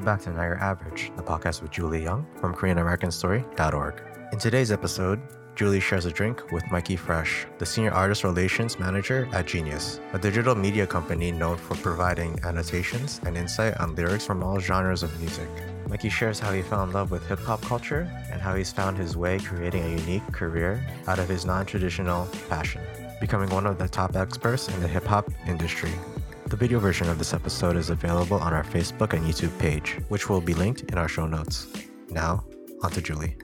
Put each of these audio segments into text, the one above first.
Welcome back to Your Average, the podcast with Julie Young from KoreanAmericanStory.org. In today's episode, Julie shares a drink with Mikey Fresh, the Senior Artist Relations Manager at Genius, a digital media company known for providing annotations and insight on lyrics from all genres of music. Mikey shares how he fell in love with hip hop culture and how he's found his way creating a unique career out of his non traditional passion, becoming one of the top experts in the hip hop industry. The video version of this episode is available on our Facebook and YouTube page, which will be linked in our show notes. Now, on to Julie.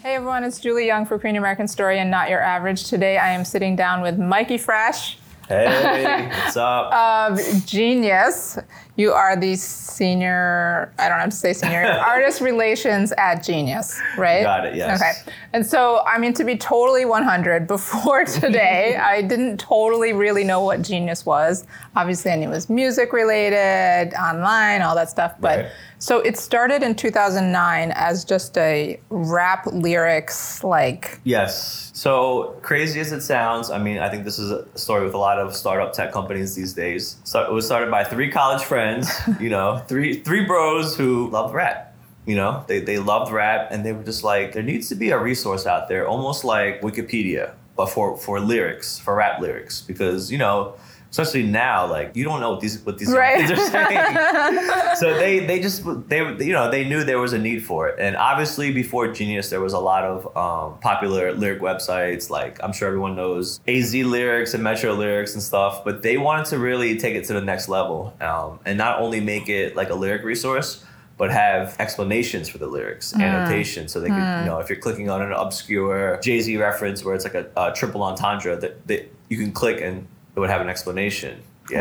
Hey everyone, it's Julie Young for Korean American Story and Not Your Average. Today I am sitting down with Mikey Fresh Hey, what's up? of Genius. You are the senior, I don't have to say senior, artist relations at Genius, right? Got it, yes. Okay. And so, I mean, to be totally 100, before today, I didn't totally really know what Genius was. Obviously, I knew it was music related, online, all that stuff. But Right. So it started in 2009 as just a rap lyrics, like, yes. So crazy as it sounds, I mean, I think this is a story with a lot of startup tech companies these days. So it was started by three college friends, you know, three three bros who loved rap. You know, they they loved rap, and they were just like, there needs to be a resource out there, almost like Wikipedia, but for for lyrics, for rap lyrics, because you know. Especially now, like you don't know what these what these Right. kids are saying. so they they just they you know they knew there was a need for it and obviously before genius there was a lot of um, popular lyric websites like i'm sure everyone knows az lyrics and metro lyrics and stuff but they wanted to really take it to the next level um, and not only make it like a lyric resource but have explanations for the lyrics, annotations, so they could, you know, if you're clicking on an obscure Jay Z reference where it's like a, a triple entendre, that, that you can click and it would have an explanation. Yeah.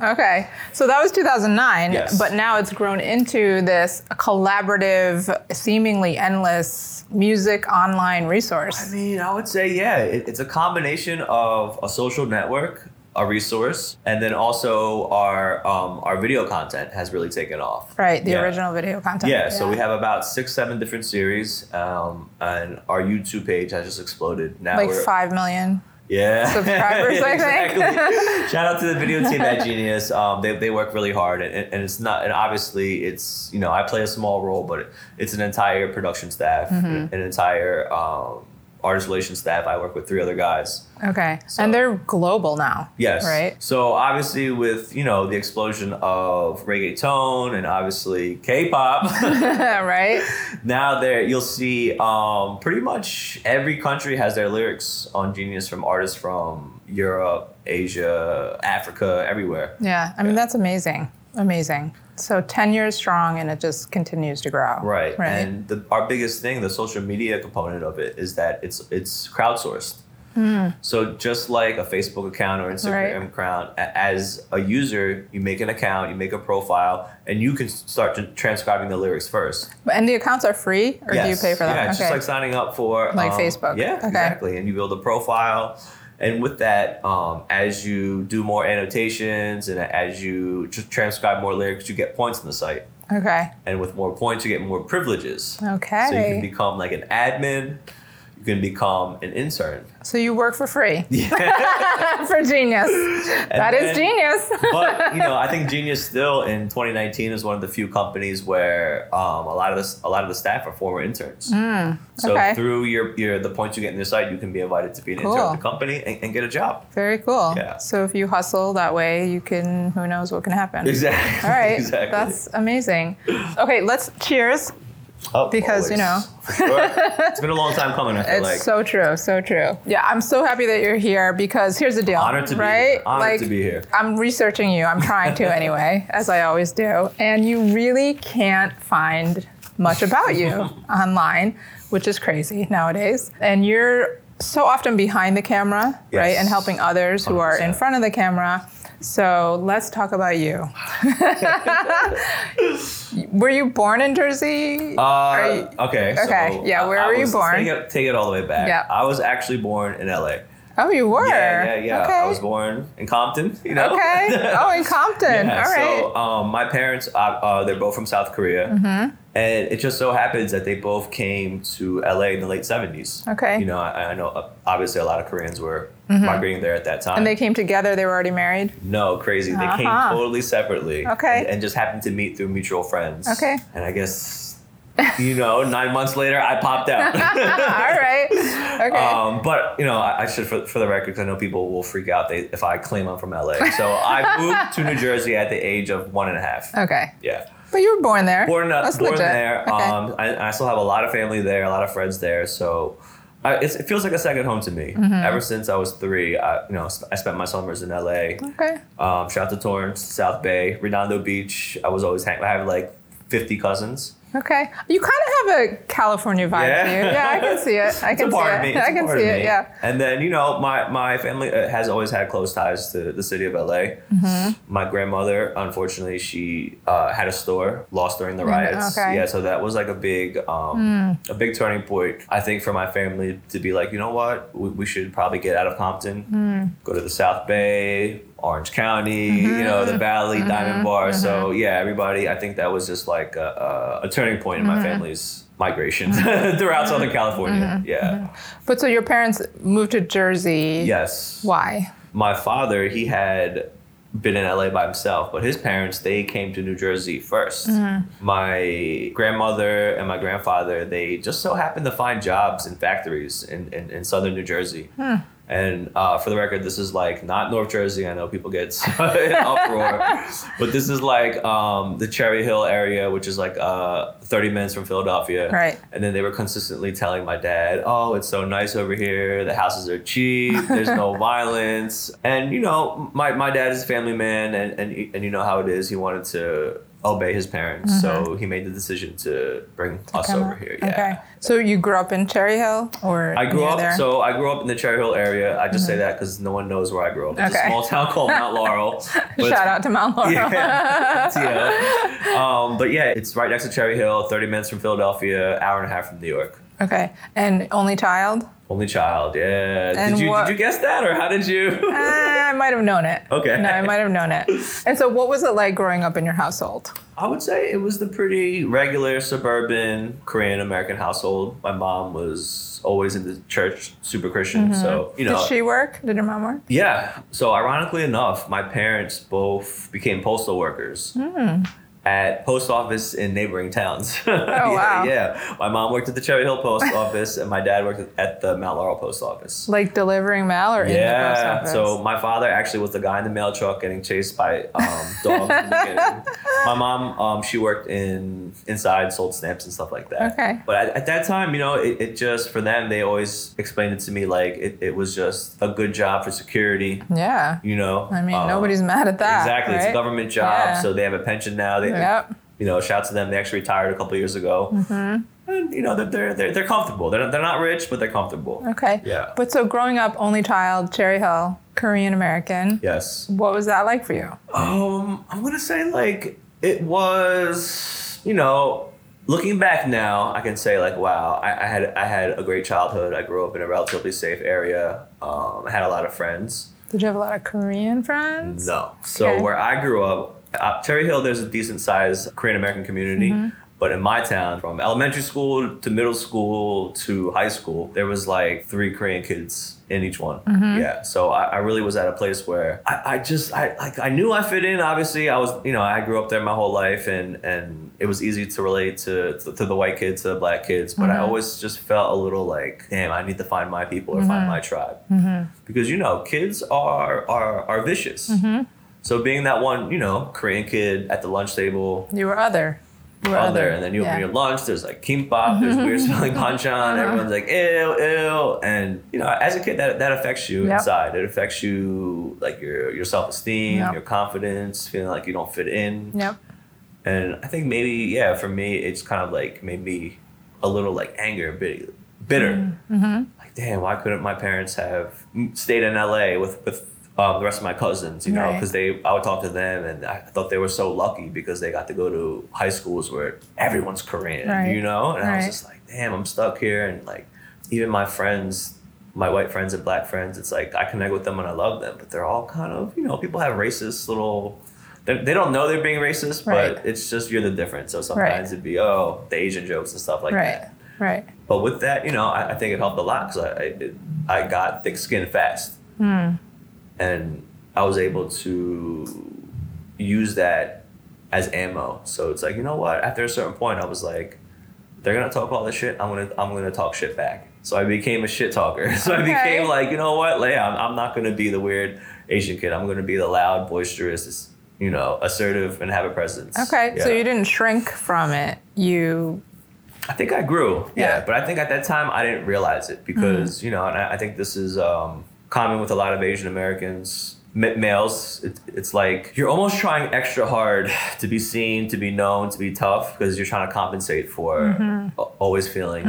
Wow. Okay. So that was 2009, Yes. but now it's grown into this collaborative, seemingly endless music online resource. I mean, I would say, yeah, it, it's a combination of a social network, a resource, and then also our um, our video content has really taken off. Right, the Yeah. original video content. Yeah, so we have about six, seven different series, um, and our YouTube page has just exploded. Now like 5 million. Yeah subscribers, I think. Exactly. Shout out to the video team at Genius. Um, they, they work really hard, and, and it's not. And obviously, it's you know I play a small role, but it's an entire production staff, Mm-hmm. an entire um, artist relations staff. I work with three other guys. Okay. So- and they're global now. Yes. Right? So obviously, with you know the explosion of reggaeton and obviously K-pop, right? now there you'll see um, pretty much every country has their lyrics on Genius from artists from Europe, Asia, Africa, everywhere. Yeah. I mean, that's amazing. Amazing. So 10 years strong and it just continues to grow. Right. Right. And the, our biggest thing, the social media component of it, is that it's it's crowdsourced. So just like a Facebook account or Instagram Right. account, as a user, you make an account, you make a profile, and you can start transcribing the lyrics first. and the accounts are free or do you pay for them? Yeah, it's just like signing up for Like um, Facebook. Yeah, Okay. exactly. And you build a profile, and with that, um, as you do more annotations and as you tr- transcribe more lyrics, you get points on the site. okay. And with more points, you get more privileges. Okay. So you can become like an admin. You can become an intern. So you work for free for Genius. That is then- genius. but you know, I think Genius still in 2019 is one of the few companies where um, a lot of the a lot of the staff are former interns. so Mm, okay. through your your the points you get in your site, you can be invited to be an intern at the company and, and get a job. Very cool. Yeah. So if you hustle that way, you can, who knows what can happen. Exactly. All right. Exactly. That's amazing. Okay, let's cheers. Oh, because, you know. Sure. it's been a long time coming. I feel It's like. so true, so true. Yeah, I'm so happy that you're here because here's the deal. Honored to be right? here. Honored to be here. I'm researching you. I'm trying to anyway, as I always do. And you really can't find much about you online, which is crazy nowadays. And you're so often behind the camera, right? And helping others who are in front of the camera. So let's talk about you. were you born in Jersey? Uh, you- okay. so Okay, yeah, where I were you born? Take it, take it all the way back. Yeah. I was actually born in LA. Oh, you were. Yeah, yeah, yeah. Okay. I was born in Compton. You know. Okay. Oh, in Compton. Yeah, All right. So um, my parents, uh, uh, they're both from South Korea, Mm-hmm. and it just so happens that they both came to LA in the late seventies. Okay. You know, I, I know uh, obviously a lot of Koreans were migrating there at that time. Mm-hmm. and they came together. They were already married. no, crazy. They came Uh-huh. totally separately. Okay. And, and just happened to meet through mutual friends. Okay. And I guess, you know, nine months later, I popped out. All right. Okay. Um, but you know, I, I should, for, for the record, 'cause I know people will freak out they, if I claim I'm from LA. So I moved to New Jersey at the age of one and a half. okay. Yeah, But you were born there. born, uh, That's born legit. there. Okay. Um, I, I still have a lot of family there, a lot of friends there. So I, it's, it feels like a second home to me. Mm-hmm. Ever since I was three, I, you know, I spent my summers in LA. okay. Um, shout out to Torrance, South Bay, Redondo Beach. I was always hang- I have like 50 cousins. Okay. You kind of have a California vibe Yeah. to you. Yeah, I can see it. I can see me. it. I can see it. Yeah. And then you know, my my family uh, has always had close ties to the city of LA. Mm-hmm. My grandmother, unfortunately, she uh, had a store lost during the riots. okay. Yeah, so that was like a big um, a big turning point. I think for my family to be like, you know what, we, we should probably get out of Compton, Hmm. go to the South Bay. Orange County, Mm-hmm. you know, the Valley, mm-hmm. Diamond Bar. So mm-hmm. yeah, everybody. I think that was just like a, a, a turning point in my Mm-hmm. family's migration mm-hmm. throughout Southern California. Mm-hmm. Yeah. But so your parents moved to Jersey. Yes. Why? My father, he had been in LA by himself, but his parents, they came to New Jersey 1st My grandmother and my grandfather, they just so happened to find jobs in factories in, in, in southern New Jersey. Hmm. And uh, for the record, this is like not North Jersey. I know people get in uproar, but this is like um, the Cherry Hill area, which is like uh, 30 minutes from Philadelphia. Right. And then they were consistently telling my dad, "Oh, it's so nice over here. The houses are cheap. There's no violence." And you know, my, my dad is a family man, and, and and you know how it is. He wanted to obey his parents, so he made the decision to bring us over on. here. Yeah. Okay. So you grew up in Cherry Hill, or I grew up, there? Mm-hmm. so I grew up in the Cherry Hill area. I just say that because no one knows where I grew up. It's Okay. a small town called Mount Laurel. Shout out to Mount Laurel. Yeah. yeah. Um, but yeah, it's right next to Cherry Hill, 30 minutes from Philadelphia, hour and a half from New York. Okay. And only child? Only child, yeah. And did you what- did you guess that or how did you? Uh, I might have known it. Okay. No, I might have known it. And so, what was it like growing up in your household? I would say it was the pretty regular suburban Korean American household. My mom was always in the church, super Christian. So you know, Mm-hmm. Did she work? Did your mom work? Yeah. So ironically enough, my parents both became postal workers. Hmm. At post office in neighboring towns. Oh wow. Yeah. My mom worked at the Cherry Hill post office, and my dad worked at the Mount Laurel post office. Like delivering mail or in the post Yeah. So my father actually was the guy in the mail truck getting chased by um, dogs. My mom, um, she worked in inside, sold stamps and stuff like that. Okay. But at, at that time, you know, it, it just for them, they always explained it to me like it, it was just a good job for security. yeah. You know, I mean, Um, nobody's mad at that. Exactly, it's a government job, Yeah. so they have a pension now. They, Yep. you know, shout to them. They actually retired a couple years ago, Mm-hmm. and you know, they're they're they're, they're comfortable. They're not, they're not rich, but they're comfortable. Okay. Yeah. But so growing up, only child, Cherry Hill, Korean American. Yes. What was that like for you? Um, I'm gonna say like it was, you know, looking back now, I can say like, wow, I, I had I had a great childhood. I grew up in a relatively safe area. Um, I had a lot of friends. Did you have a lot of Korean friends? No. So Okay. where I grew up, uh, Cherry Hill, there's a decent sized Korean American community. Mm-hmm. But in my town, from elementary school to middle school to high school, there was like three Korean kids in each one. Mm-hmm. Yeah. So I, I really was at a place where I, I just I like I knew I fit in. Obviously, I was you know I grew up there my whole life, and and it was easy to relate to to, to the white kids, to the black kids. But Mm-hmm. I always just felt a little like, damn, I need to find my people or Mm-hmm. find my tribe because you know kids are are are vicious. Mm-hmm. So being that one, you know, Korean kid at the lunch table, You were other. You were other, and then you yeah. open your lunch. There's like kimbap. There's weird smelling banchan. Everyone's like ew, ew, and you know, as a kid, that that affects you Yep. inside. It affects you like your your self esteem, Yep. your confidence, feeling like you don't fit in. Yep. And I think maybe yeah, for me, it's kind of like made me a little like anger, bitter, bitter. Mm-hmm. Like damn, why couldn't my parents have stayed in LA with with um, the rest of my cousins? You know, Right. because they I would talk to them, and I thought they were so lucky because they got to go to high schools where everyone's Korean. Right. You know, and I was just like, damn, I'm stuck here, and like even my friends. my white friends and black friends, it's like I connect with them and I love them, but they're all kind of, you know, people have racist little. They they don't know they're being racist, Right. but it's just you're the difference. So sometimes it'd be oh the Asian jokes and stuff like right. that. Right. But with that, you know, I, I think it helped a lot because I I, I got thick skin fast, Hmm. And I was able to use that as ammo. So it's like you know what? After a certain point, I was like, they're gonna talk all this shit. I'm gonna I'm gonna talk shit back. So I became a shit talker. So I became like, you know what? Like, I'm, I'm not gonna be the weird Asian kid. I'm gonna be the loud, boisterous, you know, assertive, and have a presence. Okay. So you didn't shrink from it. You. I think I grew. Yeah. Yeah. Mm-hmm. But I think at that time I didn't realize it because, you know, and I, I think this is um, common with a lot of Asian Americans, ma- males. It, it's like you're almost trying extra hard to be seen, to be known, to be tough because you're trying to compensate for Mm-hmm. always feeling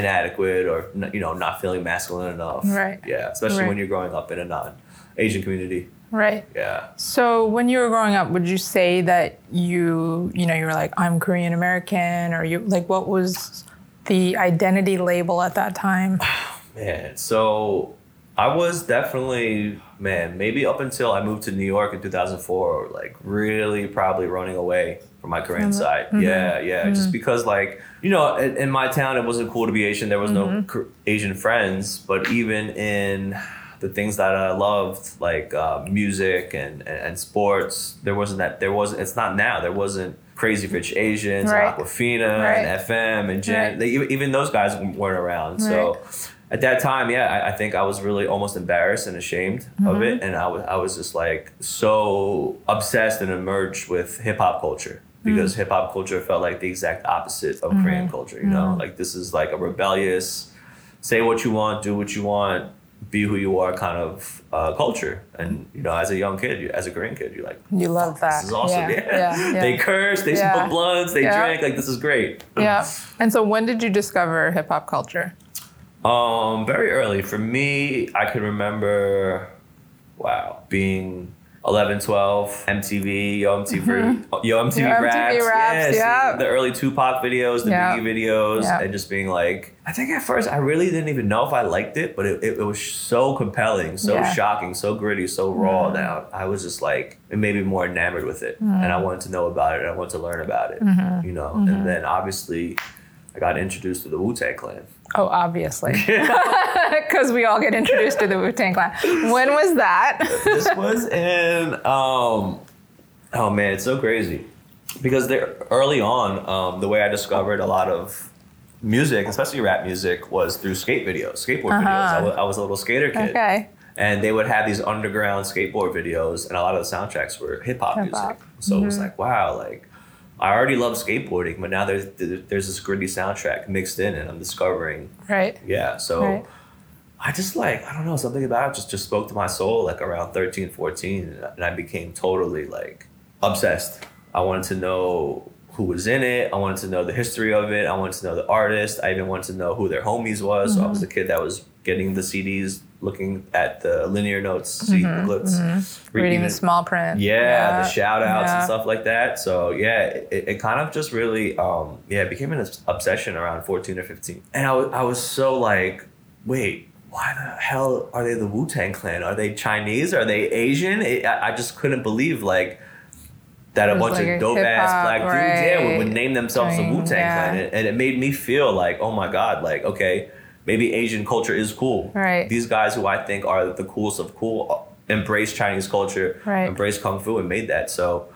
inadequate or, you know, not feeling masculine enough. Right. Yeah. Especially Right. when you're growing up in a non Asian community. Right. Yeah. So when you were growing up, would you say that you, you know, you were like, I'm Korean American, or you like, what was the identity label at that time? Man, so I was definitely man, maybe up until I moved to New York in 2004, like really probably running away from my Korean side. Mm-hmm. Yeah, yeah, just mm-hmm. because like you know, in, in my town it wasn't cool to be Asian. There was no mm-hmm. Asian friends, but even in the things that I loved, like uh, music and, and and sports, there wasn't that. There wasn't. It's not now. There wasn't. Crazy Rich Asians, Right. Awkwafina, Right. and FM, and Jin. Right. They, even even those guys weren't around. So at that time, yeah, I, I think I was really almost embarrassed and ashamed of it, mm-hmm. and I was I was just like so obsessed and emerged with hip hop culture because mm. hip hop culture felt like the exact opposite of Korean mm-hmm. culture. You know, mm-hmm. like this is like a rebellious, say what you want, do what you want, be who you are kind of uh, culture. And you know, as a young kid, you, as a Korean kid, you're like. You love that. This is awesome. Yeah. Yeah. Yeah. yeah. They curse, they Yeah. smoke blunts, they drink. Like, this is great. yeah. And so when did you discover hip hop culture? Um, very early. For me, I can remember, wow, being 11, 12, MTV, Yo MTV, Yo MTV Yo MTV raps. raps, yeah, yeah. The early Tupac videos, the Yeah. Biggie videos, Yeah. and just being like, I think at first I really didn't even know if I liked it, but it, it, it was so compelling, so Yeah. Mm-hmm. shocking, so gritty, so raw that I was just like, it made me more enamored with it. And I wanted to know about it, and I wanted to learn about it, Mm-hmm. you know? And then obviously, I got introduced to the Wu Tang Clan. Oh, obviously. Because we all get introduced to the Wu Tang Clan. When was that? this was in um oh man it's so crazy because there early on um, the way i discovered a lot of music especially rap music was through skate videos skateboard videos I wa- I was a little skater kid okay. and they would have these underground skateboard videos and a lot of the soundtracks were hip-hop Hip-hop. Mm-hmm. music so it was like wow like i already love skateboarding but now there's there's this gritty soundtrack mixed in and i'm discovering Right. yeah so Right. I just like I don't know something about it just just spoke to my soul like around 13 14 and I became totally like obsessed. I wanted to know who was in it. I wanted to know the history of it. I wanted to know the artist. I even wanted to know who their homies was. So I Mm-hmm. was the kid that was getting the CDs, looking at the liner notes, see the glitz, read Mm-hmm. Reading the small print. yeah, the shout outs yeah. and stuff like that. So yeah, it, it kind of just really, um, yeah, it became an obsession around 14 or 15. And I was, I was so like, wait, why the hell are they the Wu Tang Clan? Are they Chinese? Are they Asian? It, I, I just couldn't believe like that a bunch like of dope ass black dudes, yeah, would, would name themselves the thing, Wu Tang yeah. Clan. And, and it made me feel like, oh my God, like, okay, maybe Asian culture is cool. Right. These guys who I think are the coolest of cool embrace Chinese culture, Right. embrace kung fu, and made that. So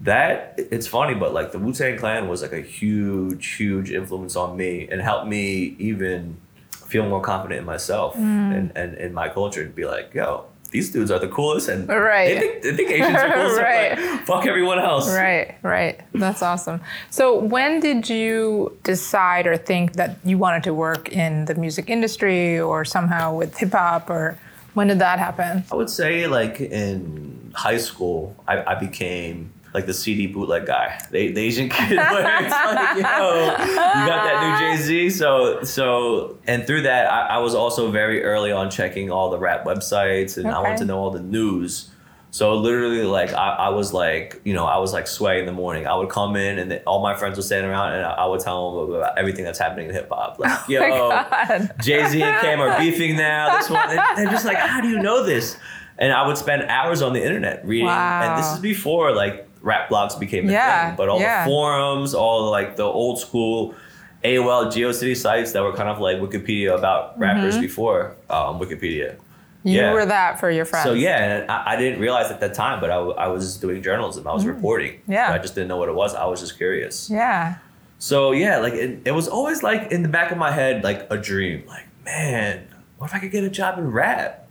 that it's funny, but like the Wu Tang Clan was like a huge, huge influence on me and helped me even feel more confident in myself Mm. and, and in my culture and be like, yo, these dudes are the coolest and Right. they think, they think Asians are cool. so Right. like, fuck everyone else. Right, right. That's awesome. So, when did you decide or think that you wanted to work in the music industry or somehow with hip hop, or when did that happen? I would say like in high school, I, I became like the CD bootleg guy, the, the Asian kid where it's like, yo, you got that new Jay Z. So so and through that, I, I was also very early on checking all the rap websites, and I wanted to know all the news. So literally, like I, I was like, you know, I was like sweaty in the morning. I would come in and all my friends would stand around, and I, I would tell them about everything that's happening in hip hop. Oh like, Oh yo, Jay Z and Cam are beefing now. This one, and they're just like, how do you know this? And I would spend hours on the internet reading, Wow. and this is before like rap blogs became a Yeah, thing. But all yeah. the forums, all like the old school AOL GeoCity sites that were kind of like Wikipedia about rappers before um, Wikipedia. You Yeah. were that for your friends. So yeah, and I, I didn't realize at that time, but I, w- I was doing journalism. I was reporting. Mm. Yeah. I just didn't know what it was. I was just curious. Yeah. So yeah, like it, it was always like in the back of my head, like a dream. Like man, what if I could get a job in rap?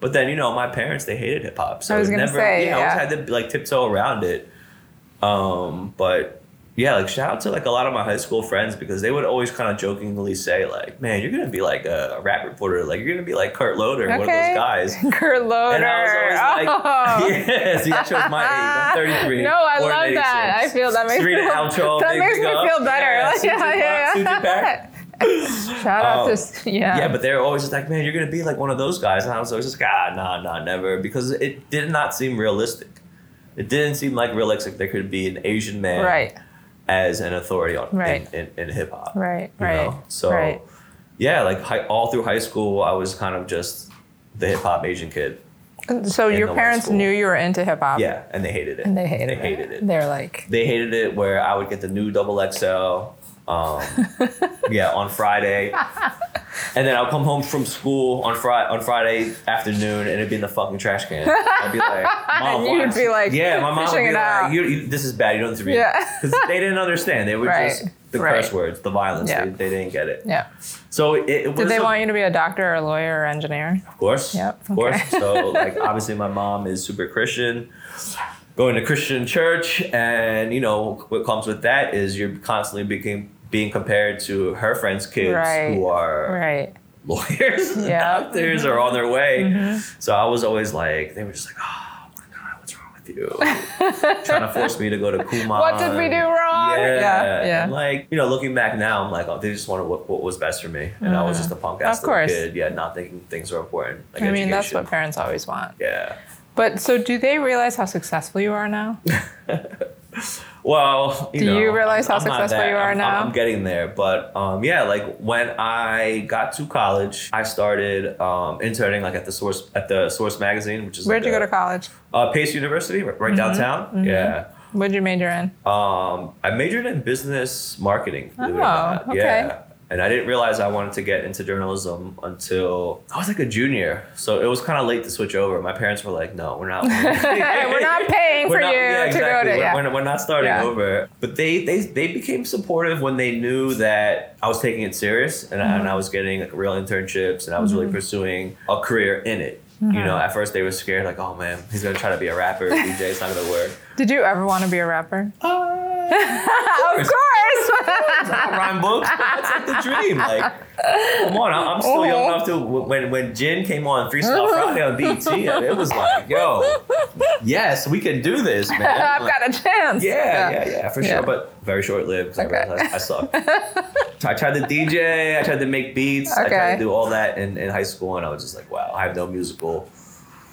But then you know, my parents they hated hip hop, so I was gonna never. say, yeah, I yeah. always had to like tiptoe around it. Um, but yeah, like shout out to like a lot of my high school friends because they would always kind of jokingly say like, "Man, you're gonna be like a, a rap reporter. Like you're gonna be like Kurt Loder, one of those guys." Kurt Loder. And I was always like, Oh. see, that shows my age. I'm 33. No, I love that. I feel that makes Serena me feel, Alcho, that makes me up. feel better. Yeah, yeah, yeah, yeah. Shout out Oh. to yeah. Yeah, but they're always just like, man, you're gonna be like one of those guys, and I was always just like, ah, nah, nah, never, because it did not seem realistic. It didn't seem like realistic there could be an Asian man right, as an authority on Right. in, in, in hip hop. right, right. know? So right. yeah, like hi, all through high school, I was kind of just the hip hop Asian kid. So your parents knew you were into hip hop. Yeah, and they hated it. And they hated they it. hated it. They're like, They hated it where I would get the new double XL. Um, yeah, on Friday, and then I'll come home from school on Friday on Friday afternoon, and it'd be in the fucking trash can. I'd be like, Mom, you'd be like, yeah, my mom would be like, you, you, this is bad. You don't need to read. Yeah. because they didn't understand. They were Right, just the right. curse words, the violence. Yeah. They, they didn't get it. yeah. So it, it was. Did they a- want you to be a doctor or a lawyer or engineer? Of course. Yep, Of course. So like obviously my mom is super Christian, going to Christian church, and you know what comes with that is you're constantly being being compared to her friends' kids Right. who are Right. lawyers, and Yeah. doctors, or on their way. Mm-hmm. So I was always like, they were just like, oh my god, what's wrong with you? Trying to force me to go to Kumon. What did we do wrong? Yeah, Yeah, yeah. And like you know, looking back now, I'm like, oh, they just wanted what, what was best for me, and I was just a punk ass Mm-hmm. Of course. little kid, yeah, not thinking things were important. Like I mean, that's what parents always want. Yeah. But so do they realize how successful you are now? Well, you Do know, you realize how I'm successful you are I'm, now? I'm, getting there, but um, yeah, like when I got to college, I started um, interning like at the source at the Source magazine, which is Where'd like you go to college? Uh, Pace University, right, right downtown. Yeah. What'd you major in? Um, I majored in business marketing. Believe it or Oh, okay. Yeah. And I didn't realize I wanted to get into journalism until I was like a junior. So it was kind of late to switch over. My parents were like, "No, we're not. We're not paying We're for not- you yeah, to go exactly. to We're, yeah. we're, we're not starting Yeah. over. But they, they they became supportive when they knew that I was taking it serious and, I, Mm-hmm. and I was getting like real internships and I was really pursuing a career in it. Mm-hmm. You know, at first they were scared, like, "Oh man, he's gonna try to be a rapper. DJ, it's not gonna work." Did you ever want to be a rapper? Uh, of course. I rhyme books. That's like the dream. Like, come on, I'm still young enough to when when Jin came on Freestyle Friday on BET, it was like, yo, yes, we can do this, man. I've Like, got a chance. yeah, yeah, yeah, for Yeah. sure. But very short lived because Okay. I realized I sucked. I tried to DJ, I tried to make beats, okay. I tried to do all that in, in high school, and I was just like, wow, I have no musical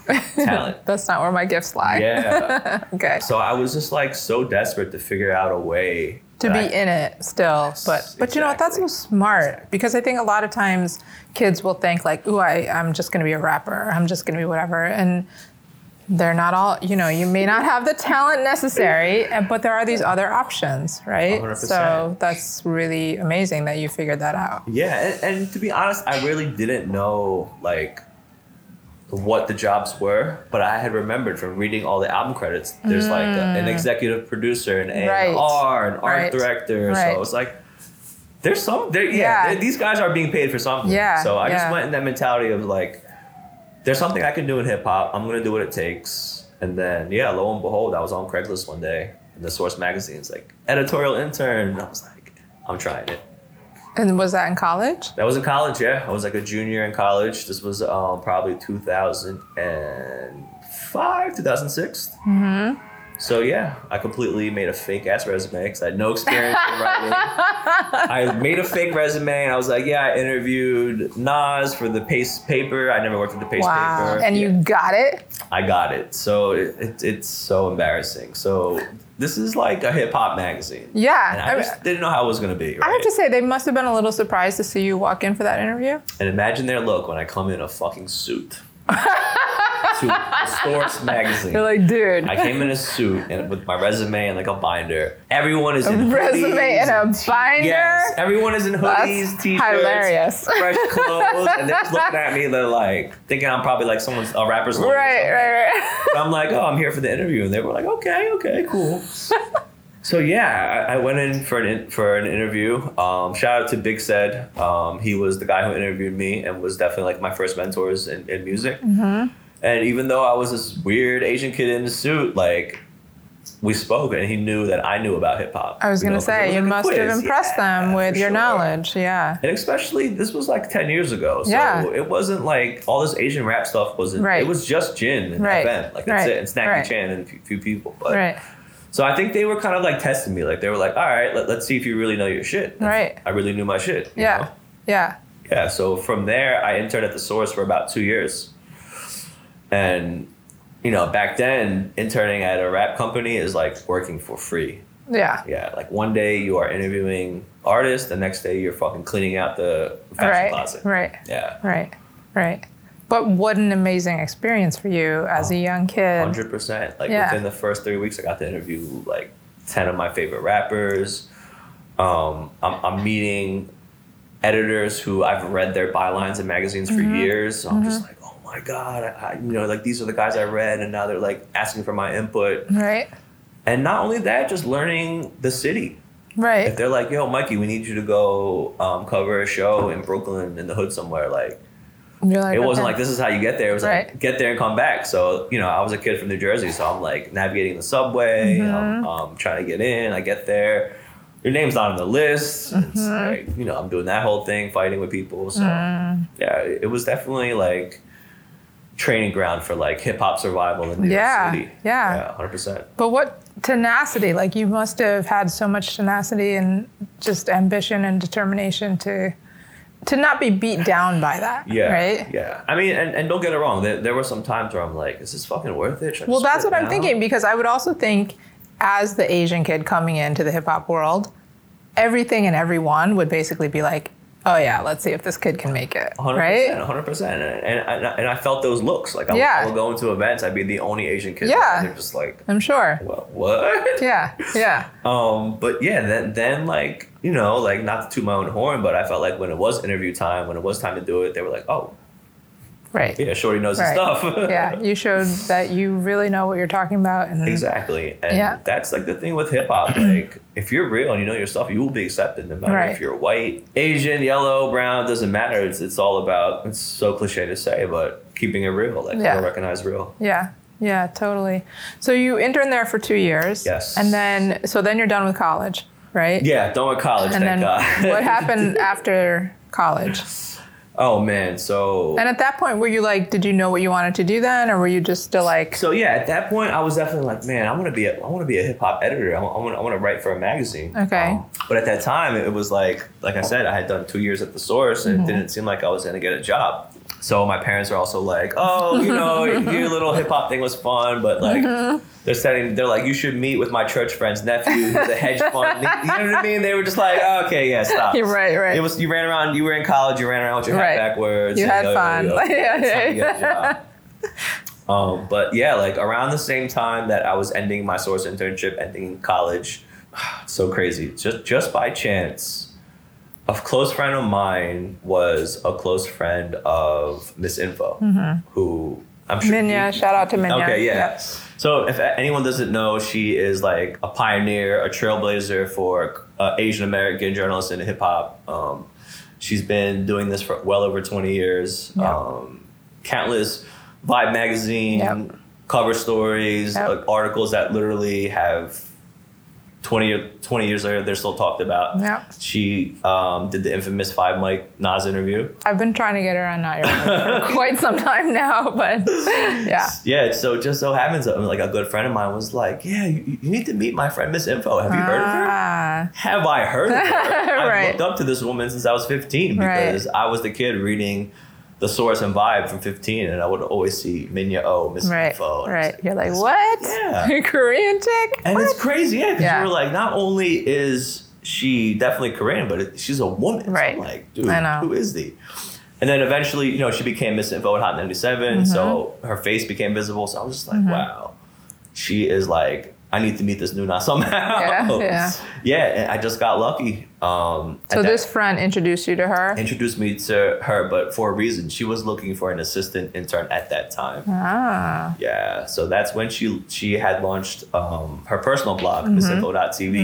talent. That's not where my gifts lie. Yeah. Okay. So I was just like so desperate to figure out a way to be I- in it still but but you know what that's so exactly. smart because i think a lot of times kids will think like ooh I, i'm just going to be a rapper i'm just going to be whatever and they're not all you know you may not have the talent necessary eh, but there are these other options right 100%. so that's really amazing that you figured that out Yeah, and, and to be honest, I really didn't know like what the jobs were, but I had remembered from reading all the album credits. There's like a, an executive producer, an A Mm. Right. and R, an art Right. director. Right. So it's like there's some there. Yeah, Yeah. these guys are being paid for something. Yeah, So I just went in that mentality of like, there's something I can do in hip hop. I'm gonna do what it takes. And then yeah, lo and behold, I was on Craigslist one day and the Source magazine's like editorial intern. And I was like, I'm trying it. And was that in college That was in college, yeah. I was like a junior in college. This was um, probably 2005, 2006. Mm-hmm. So yeah, I completely made a fake ass resume because I had no experience in writing. I made a fake resume and I was like, yeah, I interviewed Nas for the Pace paper. I never worked at the Pace Wow. paper. And Yeah. you got it? I got it. So it, it, it's so embarrassing. So this is like a hip hop magazine. Yeah. And I I just didn't know how it was gonna be. Right? I have to say, they must have been a little surprised to see you walk in for that interview. and imagine their look when I come in a fucking suit. to the Source magazine. They're like, dude, I came in a suit and with my resume and like a binder. Everyone is in resume hoodies and a binder. Yes, everyone is in hoodies, That's t-shirts, hilarious. fresh clothes, and they're just looking at me. They're like thinking I'm probably like someone's a rapper's lawyer Right, right, right. But I'm like, oh, I'm here for the interview, and they were like, okay, okay, cool. so yeah, I, I went in for an in, for an interview. Um, shout out to Big Said. Um, he was the guy who interviewed me and was definitely like my first mentors in, in music. Mm-hmm. And even though I was this weird Asian kid in a suit, like we spoke, and he knew that I knew about hip hop. I was going to say, you like must have impressed Yeah, them with your sure. knowledge. Yeah. And especially, this was like 10 years ago. So Yeah. it wasn't like all this Asian rap stuff wasn't, Right. it was just Jin and Right. FM. Like, that's Right. it. And Snacky Right. Chan and a few, few people. But, Right. So I think they were kind of like testing me. Like, they were like, all right, let, let's see if you really know your shit. And Right. I really knew my shit. you Yeah. know? Yeah. Yeah. So from there, I interned at the Source for about two years. And, you know, back then, interning at a rap company is like working for free. Yeah. Yeah, like one day you are interviewing artists, the next day you're fucking cleaning out the fashion Right. closet. Right. Yeah, Right. Right. But what an amazing experience for you as a young kid. hundred percent. Like Yeah. within the first three weeks, I got to interview like ten of my favorite rappers. Um, I'm, I'm meeting editors who I've read their bylines in magazines for Mm-hmm. years. So I'm just like, oh my god, I, you know, like these are the guys I read, and now they're like asking for my input. Right. And not only that, just learning the city. Right. If they're like, yo, Mikey, we need you to go um, cover a show in Brooklyn in the hood somewhere, like like, it wasn't like this is how you get there. It was Right. like get there and come back. So you know, I was a kid from New Jersey, so I'm like navigating the subway. Mm-hmm. I'm um, trying to get in. I get there. Your name's not on the list. Mm-hmm. like you know, I'm doing that whole thing, fighting with people. So Mm. yeah, it was definitely like training ground for like hip hop survival in New Yeah, York City. yeah. yeah, hundred percent. But what tenacity? Like you must have had so much tenacity and just ambition and determination to to not be beat down by that. Yeah. Right. Yeah. I mean, and, and don't get it wrong. There, there were some times where I'm like, is this fucking worth it? Should Well, that's what I'm thinking because I would also think, as the Asian kid coming into the hip hop world, everything and everyone would basically be like, "Oh yeah, let's see if this kid can make it." 100%, Right? 100%. And, and, and, I, felt those looks. Like, I, Yeah. I would go into events, I'd be the only Asian kid. Yeah. And they're just like, I'm sure. well, what? Yeah. Yeah. Um, but yeah, then, then like, you know, like not to toot my own horn, but I felt like when it was interview time, when it was time to do it, they were like, oh, Right. yeah, Shorty knows Right. his stuff. yeah. You showed that you really know what you're talking about. And Exactly. And Yeah. that's like the thing with hip hop. Like, if you're real and you know your stuff, you will be accepted no matter Right. if you're white, Asian, yellow, brown, doesn't matter. It's, it's all about, it's so cliche to say, but keeping it real. Like, Yeah. recognize real. Yeah. Yeah, totally. So you intern there for two years. Yes. And then, so then you're done with college, right? Yeah, done with college, And thank then God. what happened after college? Oh man, so And at that point, were you like, did you know what you wanted to do then, or were you just still like, so yeah, at that point, I was definitely like, man, I want to be a, I want to be a hip hop editor. I want, I want, to write for a magazine. Okay. Um, but at that time, it was like, like I said, I had done two years at the source, and Mm-hmm. it didn't seem like I was gonna get a job. So my parents are also like, oh, you know, your little hip hop thing was fun, but like. Mm-hmm. They're saying they're like you should meet with my church friend's nephew who's a hedge fund. you know what I mean? They were just like, oh, okay, yeah, stop. You're right, right. It was you ran around. You were in college. You ran around with your Right. hat backwards. You had yo, fun. yo, Yeah, it's time to get a yeah. Um, but yeah, like around the same time that I was ending my source internship, ending college, so crazy. Just just by chance, a close friend of mine was a close friend of Miss Info, who I'm sure Minya? you- Shout out to Minya. Okay, yeah. Yep. So if anyone doesn't know, she is like a pioneer, a trailblazer for uh, Asian American journalists in hip hop. Um, she's been doing this for well over 20 years. Yeah. Um, countless Vibe magazine Yep. cover stories, Yep. like articles that literally have 20, year- 20 years later, they're still talked about. Yeah. She um, did the infamous Five Mike Nas interview. I've been trying to get her on Not for quite some time now, but yeah. Yeah, so it just so happens that like a good friend of mine was like, "Yeah, you, you need to meet my friend Miss Info. Have you heard of her?" Ah, Have I heard of her? I've Right. looked up to this woman since I was 15 Right. because I was the kid reading the source and vibe from 15, and I would always see Minya O, Miss right, I right. You're like, what? Yeah. Korean chick? And What? it's crazy, yeah, because Yeah. you were like, not only is she definitely Korean, but it, she's a woman. So Right. I'm like, dude, who is the? And then eventually, you know, she became Miss Info at Hot 97, so Mm-hmm. her face became visible. So I was just like, wow, she is like, I need to meet this Nuna somehow. Yeah, yeah. Yeah, I just got lucky. Um, So this friend introduced you to her? introduced me to her, but for a reason. She was looking for an assistant intern at that time. Ah, Yeah, so that's when she she had launched um, her personal blog, Mm-hmm. missinfo.tv.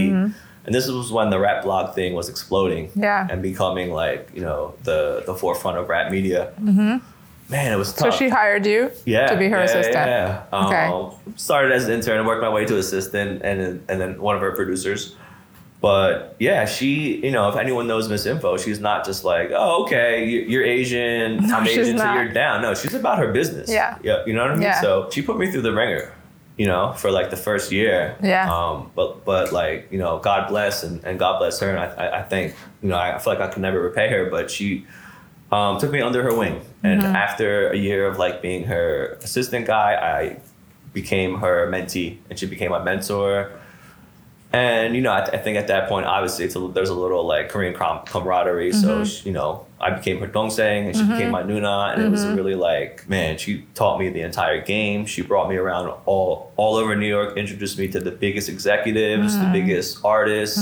And this was when the rap blog thing was exploding Yeah. and becoming like, you know, the the forefront of rap media. Mm-hmm. Man, it was tough. so she hired you yeah, to be her yeah, assistant? Yeah. Um, Okay. Started as an intern and worked my way to assistant and then- and then one of her producers. But yeah, she, you know, if anyone knows Miss Info, she's not just like, oh, okay, you- you're Asian, No, I'm Asian, so you're down. No, she's about her business. Yeah. Yeah. You know what I mean? Yeah. So she put me through the ringer, you know, for like the first year. Yeah. Um, but, but like, you know, God bless and, and God bless her. And I, I, I think, you know, I feel like I could never repay her, but she, um, took me under her wing. And Mm-hmm. after a year of like being her assistant guy, I became her mentee and she became my mentor. And, you know, I, I think at that point, obviously, it's a, there's a little like Korean com- camaraderie. So, Mm-hmm. she, you know, I became her dongseng and she became my Nuna. And it was really like, man, she taught me the entire game. She brought me around all, all over New York, introduced me to the biggest executives, Mm-hmm. the biggest artists,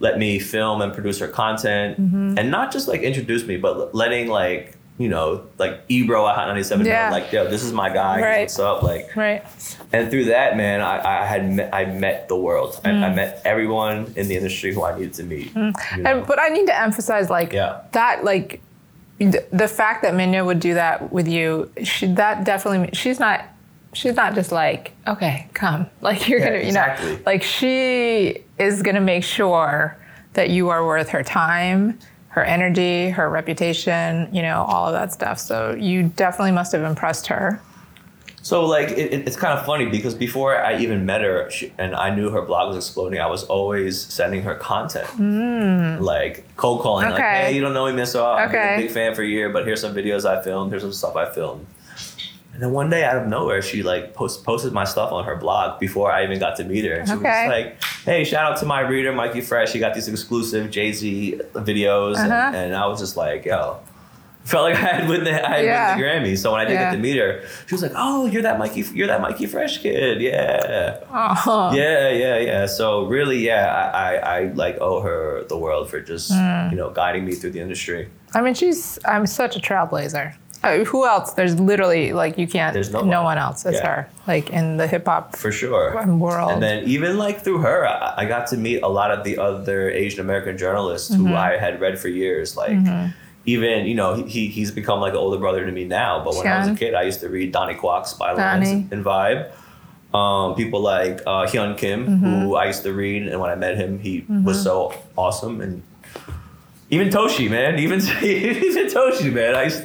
let me film and produce her content. Mm-hmm. And not just like introduce me, but letting like, you know, like Ebro at Hot 97 know, Yeah. like, yo, this is my guy. Right. What's up? Like, Right. and through that, man, I, I had met, I met the world. I, Mm. I met everyone in the industry who I needed to meet. you know? And, but I need to emphasize, like Yeah. that, like the, the fact that Minya would do that with you, she, that definitely. She's not. She's not just like, okay, come. Like you're Yeah, gonna, you exactly. know, like she is gonna make sure that you are worth her time, her energy, her reputation, you know, all of that stuff. So you definitely must have impressed her. So like it, it- it's kind of funny because before I even met her she, and I knew her blog was exploding, I was always sending her content, like cold calling, like, Mm. "Hey, you don't know me, Miss O. I've been Okay. a big fan for a year, but here's some videos I filmed. Here's some stuff I filmed." And then one day, out of nowhere, she like post, posted my stuff on her blog before I even got to meet her. And she Okay. was like, "Hey, shout out to my reader, Mikey Fresh. He got these exclusive Jay Z videos," Uh-huh. and, and I was just like, "Yo." Felt like I had win the I had Yeah. win the Grammy. So when I did Yeah. get to meet her, she was like, "Oh, you're that Mikey, you're that Mikey Fresh kid, yeah, Oh, yeah, yeah, yeah." So really, yeah, I, I, I like owe her the world for just Mm. you know guiding me through the industry. I mean, she's. I'm such a trailblazer. Uh, who else? There's literally like you can't. There's no no one. one else as Yeah. her. Like in the hip hop For sure. world. And then even like through her, I, I got to meet a lot of the other Asian American journalists Mm-hmm. who I had read for years. Like even you know he he's become like an older brother to me now. But when I was a kid, I used to read Donnie Kwak's bylines and Vibe. Um, people like uh, Hyun Kim, Mm-hmm. who I used to read, and when I met him, he was so awesome and. Even Toshi, man. Even even Toshi, man. I used,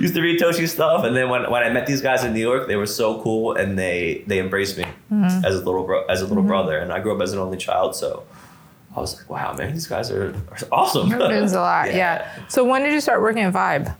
used to read Toshi stuff, and then when, when I met these guys in New York, they were so cool, and they they embraced me Mm-hmm. as a little bro, as a little brother, and I grew up as an only child, so I was like, wow, man, these guys are, are awesome. It means a lot. Yeah. So when did you start working at Vibe?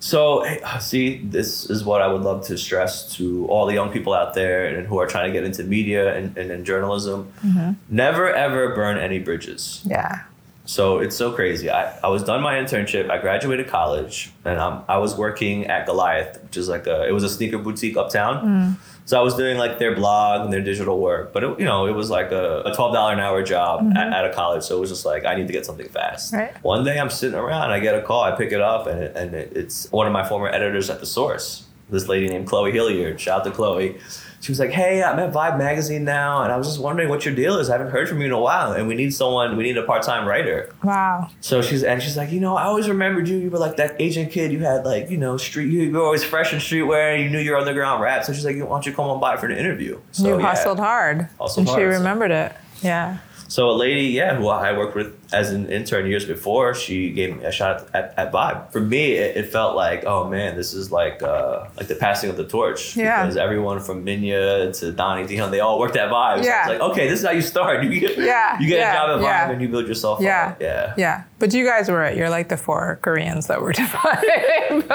So, see, this is what I would love to stress to all the young people out there and who are trying to get into media and, and in journalism. Mm-hmm. Never ever burn any bridges. Yeah. So it's so crazy. I, I was done my internship. I graduated college, and um, I was working at Goliath, which is like a it was a sneaker boutique uptown. So I was doing like their blog and their digital work, but it, you know it was like a, a twelve dollar an hour job at, at a college. So it was just like I need to get something fast. Right. One day I'm sitting around, I get a call, I pick it up, and it, and it, it's one of my former editors at the Source. This lady named Chloe Hilliard. Shout out to Chloe. She was like, "Hey, I'm at Vibe Magazine now, and I was just wondering what your deal is. I haven't heard from you in a while, and we need someone. We need a part time writer." Wow. So she's and she's like, you know, I always remembered you. You were like that Asian kid. You had like, you know, street. You, were always fresh in streetwear. You knew your underground rap. So she's like, why don't you come on by for the interview? So you yeah. hustled hard. Hustled and she hard, so- remembered it. Yeah. So a lady, yeah, who I worked with as an intern years before, she gave me a shot at, at Vibe. For me, it, it felt like, oh man, this is like uh, like the passing of the torch. Yeah. Because everyone from Minya to Donnie Dion, they all worked at Vibe. So Yeah. it's like, okay, this is how you start. You get, Yeah, you get yeah, a job at Vibe yeah. and you build yourself Yeah. up. Yeah. Yeah. But you guys were you're like the four Koreans that were defining.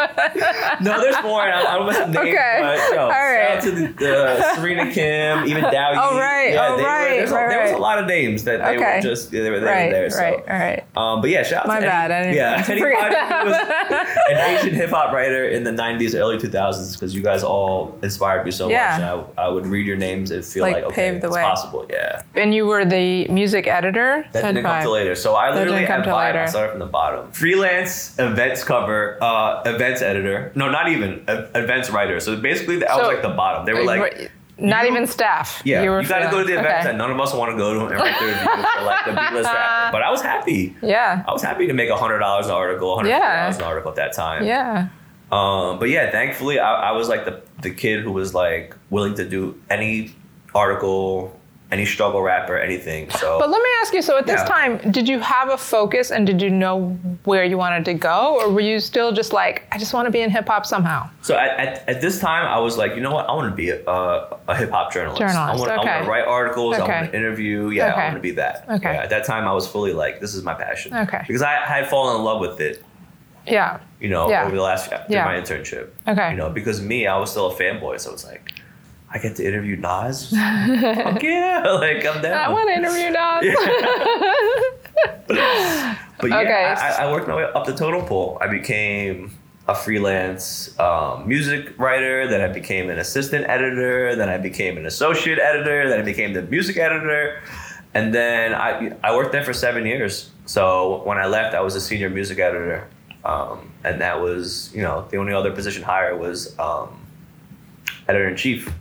No, there's more. and I, I don't miss the names, Okay. but yo, All shout right. out to the, uh, Serena Kim, even Dow. Oh, right. Oh, they were- right, a- right, there was a lot of names that they Okay. were just they were, they right, were there. So. Right, all right. Um, but yeah, shout out My to bad, I didn't- yeah, anybody was an Asian hip hop writer in the '90s, early 2000s, because you guys all inspired me so Yeah. much. And I, I would read your names and feel Like, like, okay, it's way. possible. Yeah, And you were the music editor that didn't come till later. So I That literally didn't come at till Vibe, I started from the bottom. Freelance events cover, uh, events editor. No, not even e- events writer. So basically, I was So- like the bottom. They were like. Not you- even staff. Yeah, you, were got to go to the freelance. events Okay. that none of us want to go to and write the for like the B-list rapper. But I was happy. Yeah. I was happy to make a hundred dollars an article, hundred Yeah. an article at that time. Yeah. Um, but yeah, thankfully, I, I was like the the kid who was like willing to do any article, any struggle rap or anything. So But let me ask you so at this Yeah. time, did you have a focus and did you know where you wanted to go? Or were you still just like, I just want to be in hip hop somehow? So at, at, at this time, I was like, you know what? I want to be a, a, a hip hop journalist. I Journalist, want, I want to write articles. Okay. I Okay. want to interview. Yeah, Okay. I want to be that. Okay. Yeah, at that time, I was fully like, this is my passion. Okay. Because I, I had fallen in love with it. Yeah. You know, Yeah. over the last Yeah. my internship. Okay. You know, because me, I was still a fanboy, so it's like, I get to interview Nas. Fuck yeah! Like I'm down. I want to interview Nas. But yeah, Okay. I, I worked my way up the totem pole. I became a freelance um, music writer. Then I became an assistant editor. Then I became an associate editor. Then I became the music editor. And then I, I worked there for seven years. So when I left, I was a senior music editor. Um, and that was, you know, the only other position higher was um, editor in chief.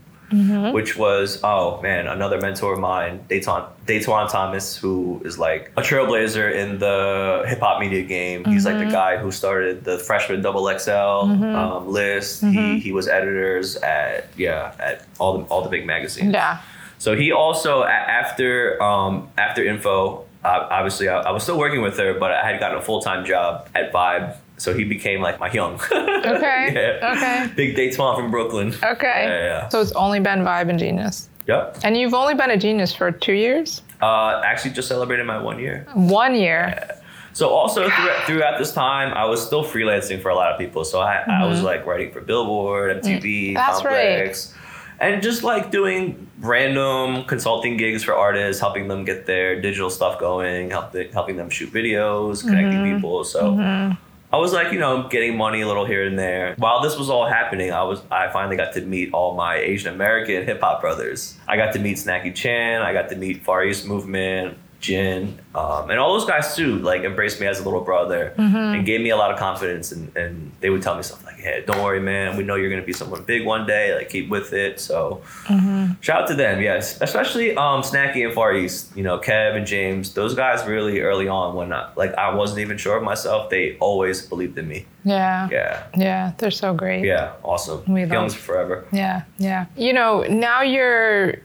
Which was oh man, another mentor of mine, Datwon Datwon Thomas, who is like a trailblazer in the hip hop media game. He's like the guy who started the freshman double XL um, list. He he was editors at yeah at all the all the big magazines. yeah. So he also after um, after info, uh, obviously I, I was still working with her, but I had gotten a full time job at Vibe. So he became like my young. Okay. yeah. Okay. Big Datwon from Brooklyn. Okay. Yeah, yeah. So it's only been Vibe and Genius. Yep. And you've only been a genius for two years? Uh, actually, just celebrated my one year. One year. Yeah. So also throughout, throughout this time, I was still freelancing for a lot of people. So I, I was like writing for Billboard, MTV, Mm-hmm. That's right. Complex, and just like doing random consulting gigs for artists, helping them get their digital stuff going, help helping them shoot videos, connecting Mm-hmm. people. So. I was like, you know, getting money a little here and there. While this was all happening, I was I finally got to meet all my Asian American hip hop brothers. I got to meet Snacky Chan, I got to meet Far East Movement, Jin, um, and all those guys too. Like embraced me as a little brother and gave me a lot of confidence. And, and they would tell me stuff like, "Hey, don't worry, man. We know you're gonna be someone big one day. Like keep with it." So shout out to them, yes, especially um, Snacky and Far East. You know, Kev and James. Those guys really early on when I, like I wasn't even sure of myself. They always believed in me. Yeah. Yeah. Yeah. They're so great. Yeah, awesome. We love- Young's forever. Yeah, yeah. You know, now you're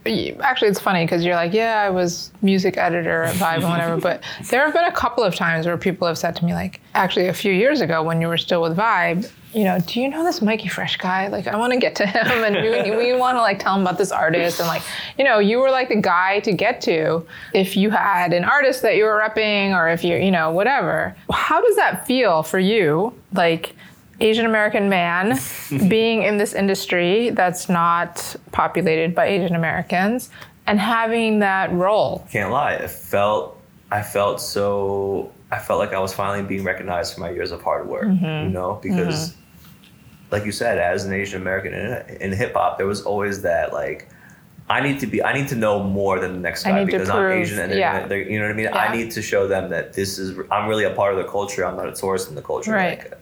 actually it's funny because you're like, yeah, I was music editor at Vibe and whatever, but there have been a couple of times where people have said to me, like, actually a few years ago when you were still with Vibe, you know, do you know this Mikey Fresh guy? Like, I want to get to him, and we, we want to like tell him about this artist, and like, you know, you were like the guy to get to if you had an artist that you were repping, or if you, you know, whatever. How does that feel for you? Like. Asian American man being in this industry that's not populated by Asian Americans and having that role. Can't lie. It felt I felt so I felt like I was finally being recognized for my years of hard work. Mm-hmm. You know, because like you said, as an Asian American in, in hip hop, there was always that like I need to be I need to know more than the next guy because I'm Asian and they're, yeah. they're you know what I mean? Yeah. I need to show them that this is I'm really a part of the culture. I'm not a tourist in the culture. Right. Like,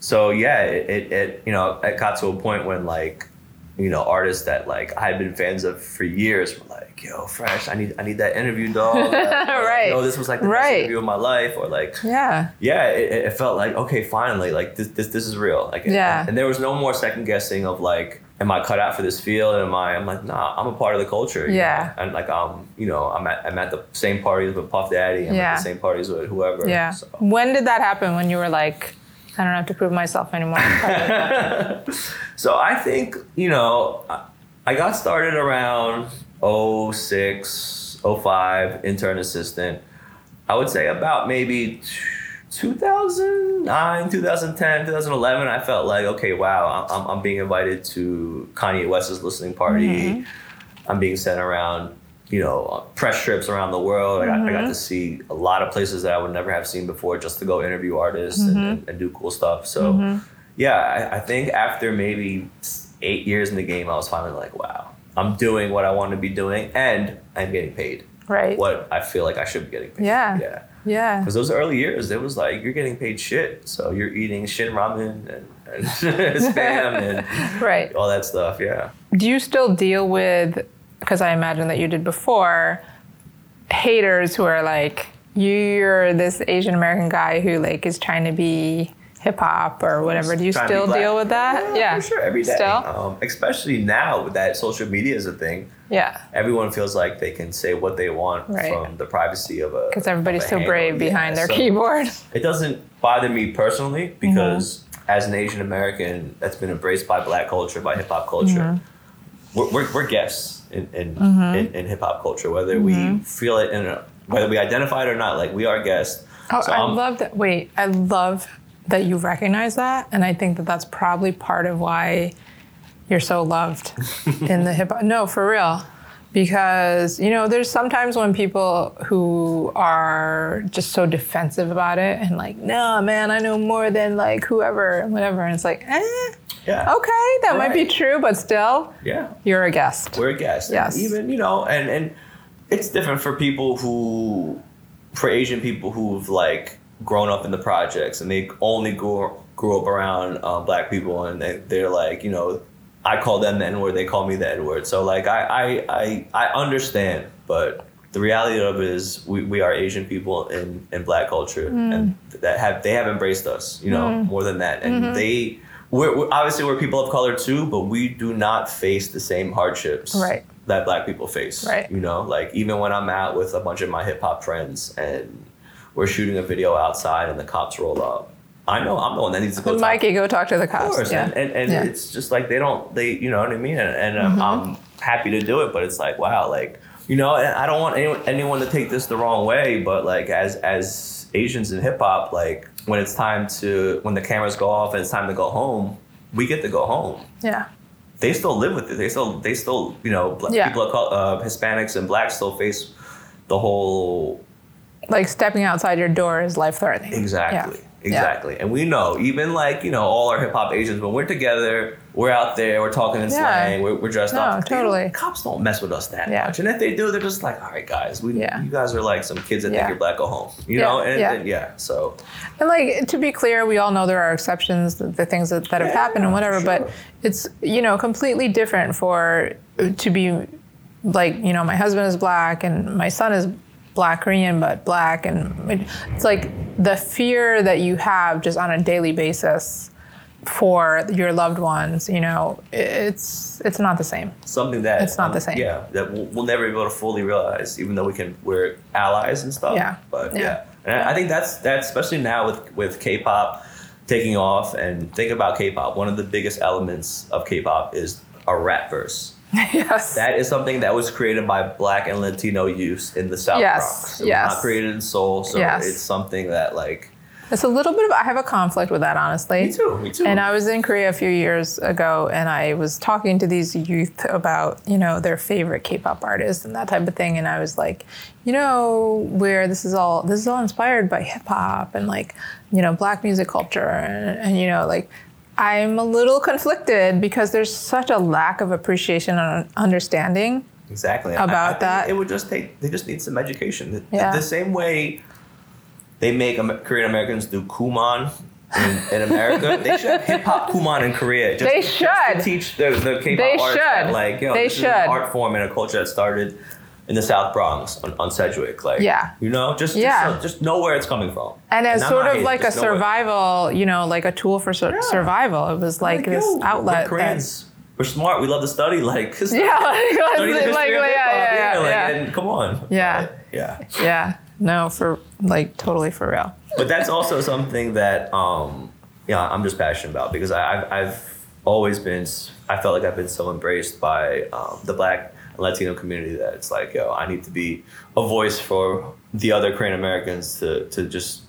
so yeah, it, it, it you know it got to a point when like you know artists that like I had been fans of for years were like, "Yo, Fresh, I need I need that interview, dog." Like, Right. "Yo, this was like the best Right. interview of my life, or like Yeah. yeah, it, it felt like okay, finally, like this this this is real. Like Yeah. and, there was no more second guessing of like am I cut out for this field? Am I? I'm like, nah, I'm a part of the culture. Yeah. know? And like, um, you know, I'm at I'm at the same parties with Puff Daddy. I'm Yeah. at the same parties with whoever. Yeah. So. When did that happen? When you were like, I don't have to prove myself anymore. So I think, you know, I- I got started around 06, 05, intern assistant. I would say about maybe 2009, 2010, 2011, I felt like, okay, wow, I'm, I'm being invited to Kanye West's listening party. Mm-hmm. I'm being sent around, you know, press trips around the world. I got, I got to mm-hmm. see a lot of places that I would never have seen before just to go interview artists and, mm-hmm. and, and do cool stuff. So, mm-hmm. yeah, I, I think after maybe eight years in the game, I was finally like, wow, I'm doing what I want to be doing and I'm getting paid right. what I feel like I should be getting paid. Yeah. Yeah. Yeah. Because those early years, it was like you're getting paid shit. So you're eating shin ramen and, and spam and Right. all that stuff. Yeah. Do you still deal with, because I imagine that you did before, haters who are like, you're this Asian American guy who like is trying to be hip hop or whatever. Do you Trying to be still deal with that? Yeah, for sure. Every day. Still? Um, especially now that social media is a thing. Yeah. Everyone feels like they can say what they want Right. from the privacy of a. Because everybody's so brave Yeah, behind their so keyboard. It doesn't bother me personally Mm-hmm. because as an Asian American that's been embraced by black culture, by hip hop culture, Mm-hmm. we're, we're, we're guests in, in, in, in hip hop culture, whether we feel it in a, whether we identify it or not, like we are guests. Oh, So I I'm- love that. Wait, I love that you recognize that, and I think that that's probably part of why you're so loved in the hip hop. No, for real, because you know, there's sometimes when people who are just so defensive about it and like, no, man, I know more than like whoever and whatever, and it's like, eh, yeah. okay, that might be true, but still, Yeah. you're a guest. We're a guest. And Yes. even, you know, and, and it's different for people who, for Asian people who've like grown up in the projects and they only grew, grew up around um, black people and they, they're like, you know, I call them the N word, they call me the N word. So like, I, I, I, I understand, but the reality of it is we, we are Asian people in, in black culture Mm. and that have, they have embraced us, you know, more than that. And Mm-hmm. they, we're, we're obviously we're people of color too, but we do not face the same hardships Right. that black people face. Right. You know, like even when I'm out with a bunch of my hip hop friends and we're shooting a video outside and the cops roll up, I know I'm the one that needs to go. talk Mikey, go talk to the of cops. course, yeah. and, and, and Yeah. Mm-hmm. it's just like they don't, they, you know what I mean? And, and um, I'm happy to do it, but it's like, wow, like, you know, and I don't want anyone, anyone to take this the wrong way, but like as, as Asians in hip hop, like when it's time to, when the cameras go off and it's time to go home, we get to go home yeah. they still live with it. They still, they still, you know, bla- Yeah. people of col- uh, Hispanics and blacks still face the whole Like stepping outside your door is life threatening. exactly, Yeah. Exactly. And we know, even like you know, all our hip hop Asians, when we're together, we're out there, we're talking in Yeah. slang, we're, we're dressed No, up. Don't- totally. cops don't mess with us that Yeah. much, and if they do, they're just like, all right, guys, we, Yeah. you guys are like some kids that Yeah. think you're black, go home, you Yeah, know, and yeah. and yeah, so And like to be clear, we all know there are exceptions, the, the things that, that have Yeah, happened and whatever, sure. but it's you know completely different for uh, to be like you know my husband is black and my son is black Korean but black and it's like the fear that you have just on a daily basis for your loved ones, you know, it's it's not the same. something that It's not um, the same. Yeah, that we'll, we'll never be able to fully realize, even though we can. We're allies and stuff. Yeah. but Yeah. yeah, and I I think that's that's especially now with with K-pop taking off. And think about K-pop. One of the biggest elements of K-pop is a rap verse. yes. That is something that was created by Black and Latino youth in the South Yes, Bronx. It yes. was not created in Seoul, so Yes. it's something that like. It's a little bit of I have a conflict with that honestly. Me too. Me too. And I was in Korea a few years ago, and I was talking to these youth about, you know, their favorite K-pop artists and that type of thing. And I was like, you know, where this is all this is all inspired by hip hop and like, you know, black music culture, and, and you know, like. I'm a little conflicted because there's such a lack of appreciation and understanding. Exactly. I- I about that. It would just take. They just need some education. The, Yeah. the same way they make Korean Americans do Kumon in, in America, they should have hip hop Kumon in Korea. Just, They just should. to teach the, the K-pop They artists should. that, like, yo, They this is should. an art form and a culture that started in the South Bronx on, on Sedgwick. Like, Yeah. you know, just Yeah. just, just know where it's coming from. And as sort of like a know it. survival, you know, like a tool for sur- Yeah. survival. It was like, this yo, outlet. When that- we're smart. We love to study. Like, Yeah, like, let's- study the history like, yeah, yeah, yeah, yeah. And come on. Yeah. But, yeah. Yeah. No, for like totally for real. But that's also something that, um, yeah, I'm just passionate about because I, I've, I've always been, I felt like I've been so embraced by um, the Black Latino community that it's like, yo, I need to be a voice for the other Korean Americans to, to just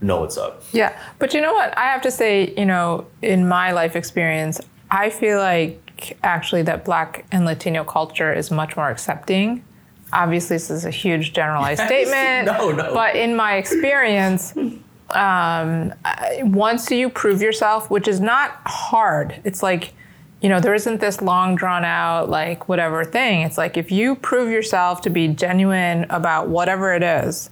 know what's up. Yeah. But you know what? I have to say, you know, in my life experience, I feel like actually that black and Latino culture is much more accepting. Obviously, this is a huge generalized statement. No, no. But in my experience, um, once you prove yourself, which is not hard, it's like, you know, there isn't this long drawn out, like, whatever thing. It's like if you prove yourself to be genuine about whatever it is,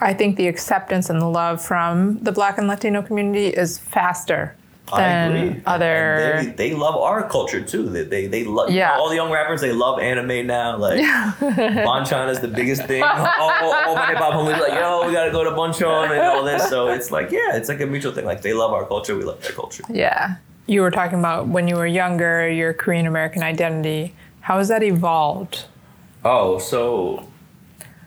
I think the acceptance and the love from the Black and Latino community is faster I than agree. other. They, they love our culture too. They they, they love Yeah. all the young rappers. They love anime now. Like Bonchon is the biggest thing. all, all my hip hop homies like, yo, we gotta go to Bonchon and all this. So it's like, yeah, it's like a mutual thing. Like they love our culture, we love their culture. yeah. You were talking about when you were younger, your Korean American identity. How has that evolved? Oh, so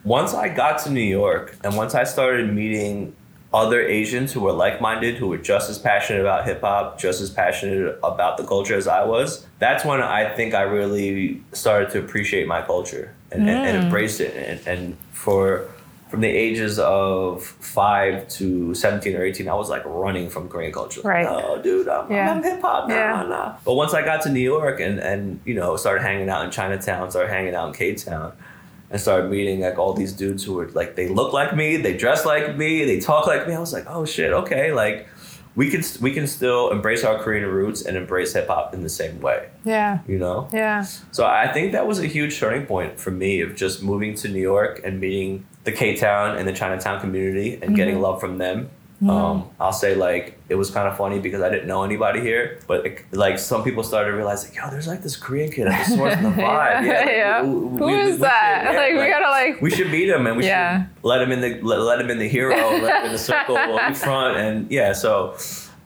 once I got to New York and once I started meeting other Asians who were like minded, who were just as passionate about hip hop, just as passionate about the culture as I was, that's when I think I really started to appreciate my culture and, and, and mm. embrace it. And, and for from the ages of five to 17 or 18, I was like running from Korean culture. Right. Oh, dude, I'm, Yeah. I'm hip hop. Nah, Yeah. nah. But once I got to New York and, and, you know, started hanging out in Chinatown, started hanging out in K-Town, and started meeting like all these dudes who were like, they look like me, they dress like me, they talk like me. I was like, oh shit, okay. Like, we can, we can still embrace our Korean roots and embrace hip hop in the same way, Yeah. you know? Yeah. So I think that was a huge turning point for me of just moving to New York and meeting the K Town and the Chinatown community and getting love from them. Um, I'll say like it was kind of funny because I didn't know anybody here, but it, like some people started realizing, yo, there's like this Korean kid at the source of the vibe. Yeah, like, yeah. we- Who we- is that? should- yeah, like, we gotta like. we should beat him and we Yeah. should let him in the let, let him in the hero, let him in the circle in front, and yeah. So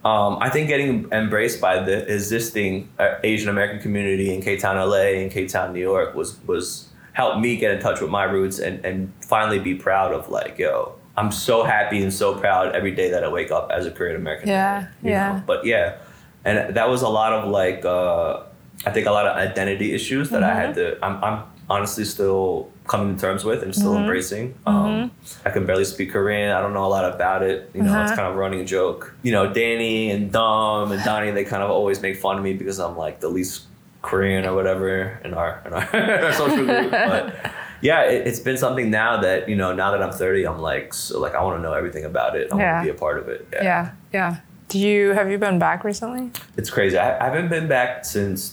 um, I think getting embraced by the existing uh, Asian American community in K Town, LA, and K Town, New York was was helped me get in touch with my roots and and finally be proud of like yo. I'm so happy and so proud every day that I wake up as a Korean American. Yeah, yeah. know? But yeah, and that was a lot of like uh, I think a lot of identity issues that I had to. I'm, I'm honestly still coming to terms with and still embracing. Um, I can barely speak Korean. I don't know a lot about it. You know, it's Uh-huh. kind of a running joke. You know, Danny and Dom and Donnie, they kind of always make fun of me because I'm like the least Korean or whatever in our in our, our social group. But yeah, it, it's been something now that you know. Now that I'm 30, I'm like so like I want to know everything about it. I Yeah. want to be a part of it. Yeah. Yeah. Do you have you been back recently? It's crazy. I, I haven't been back since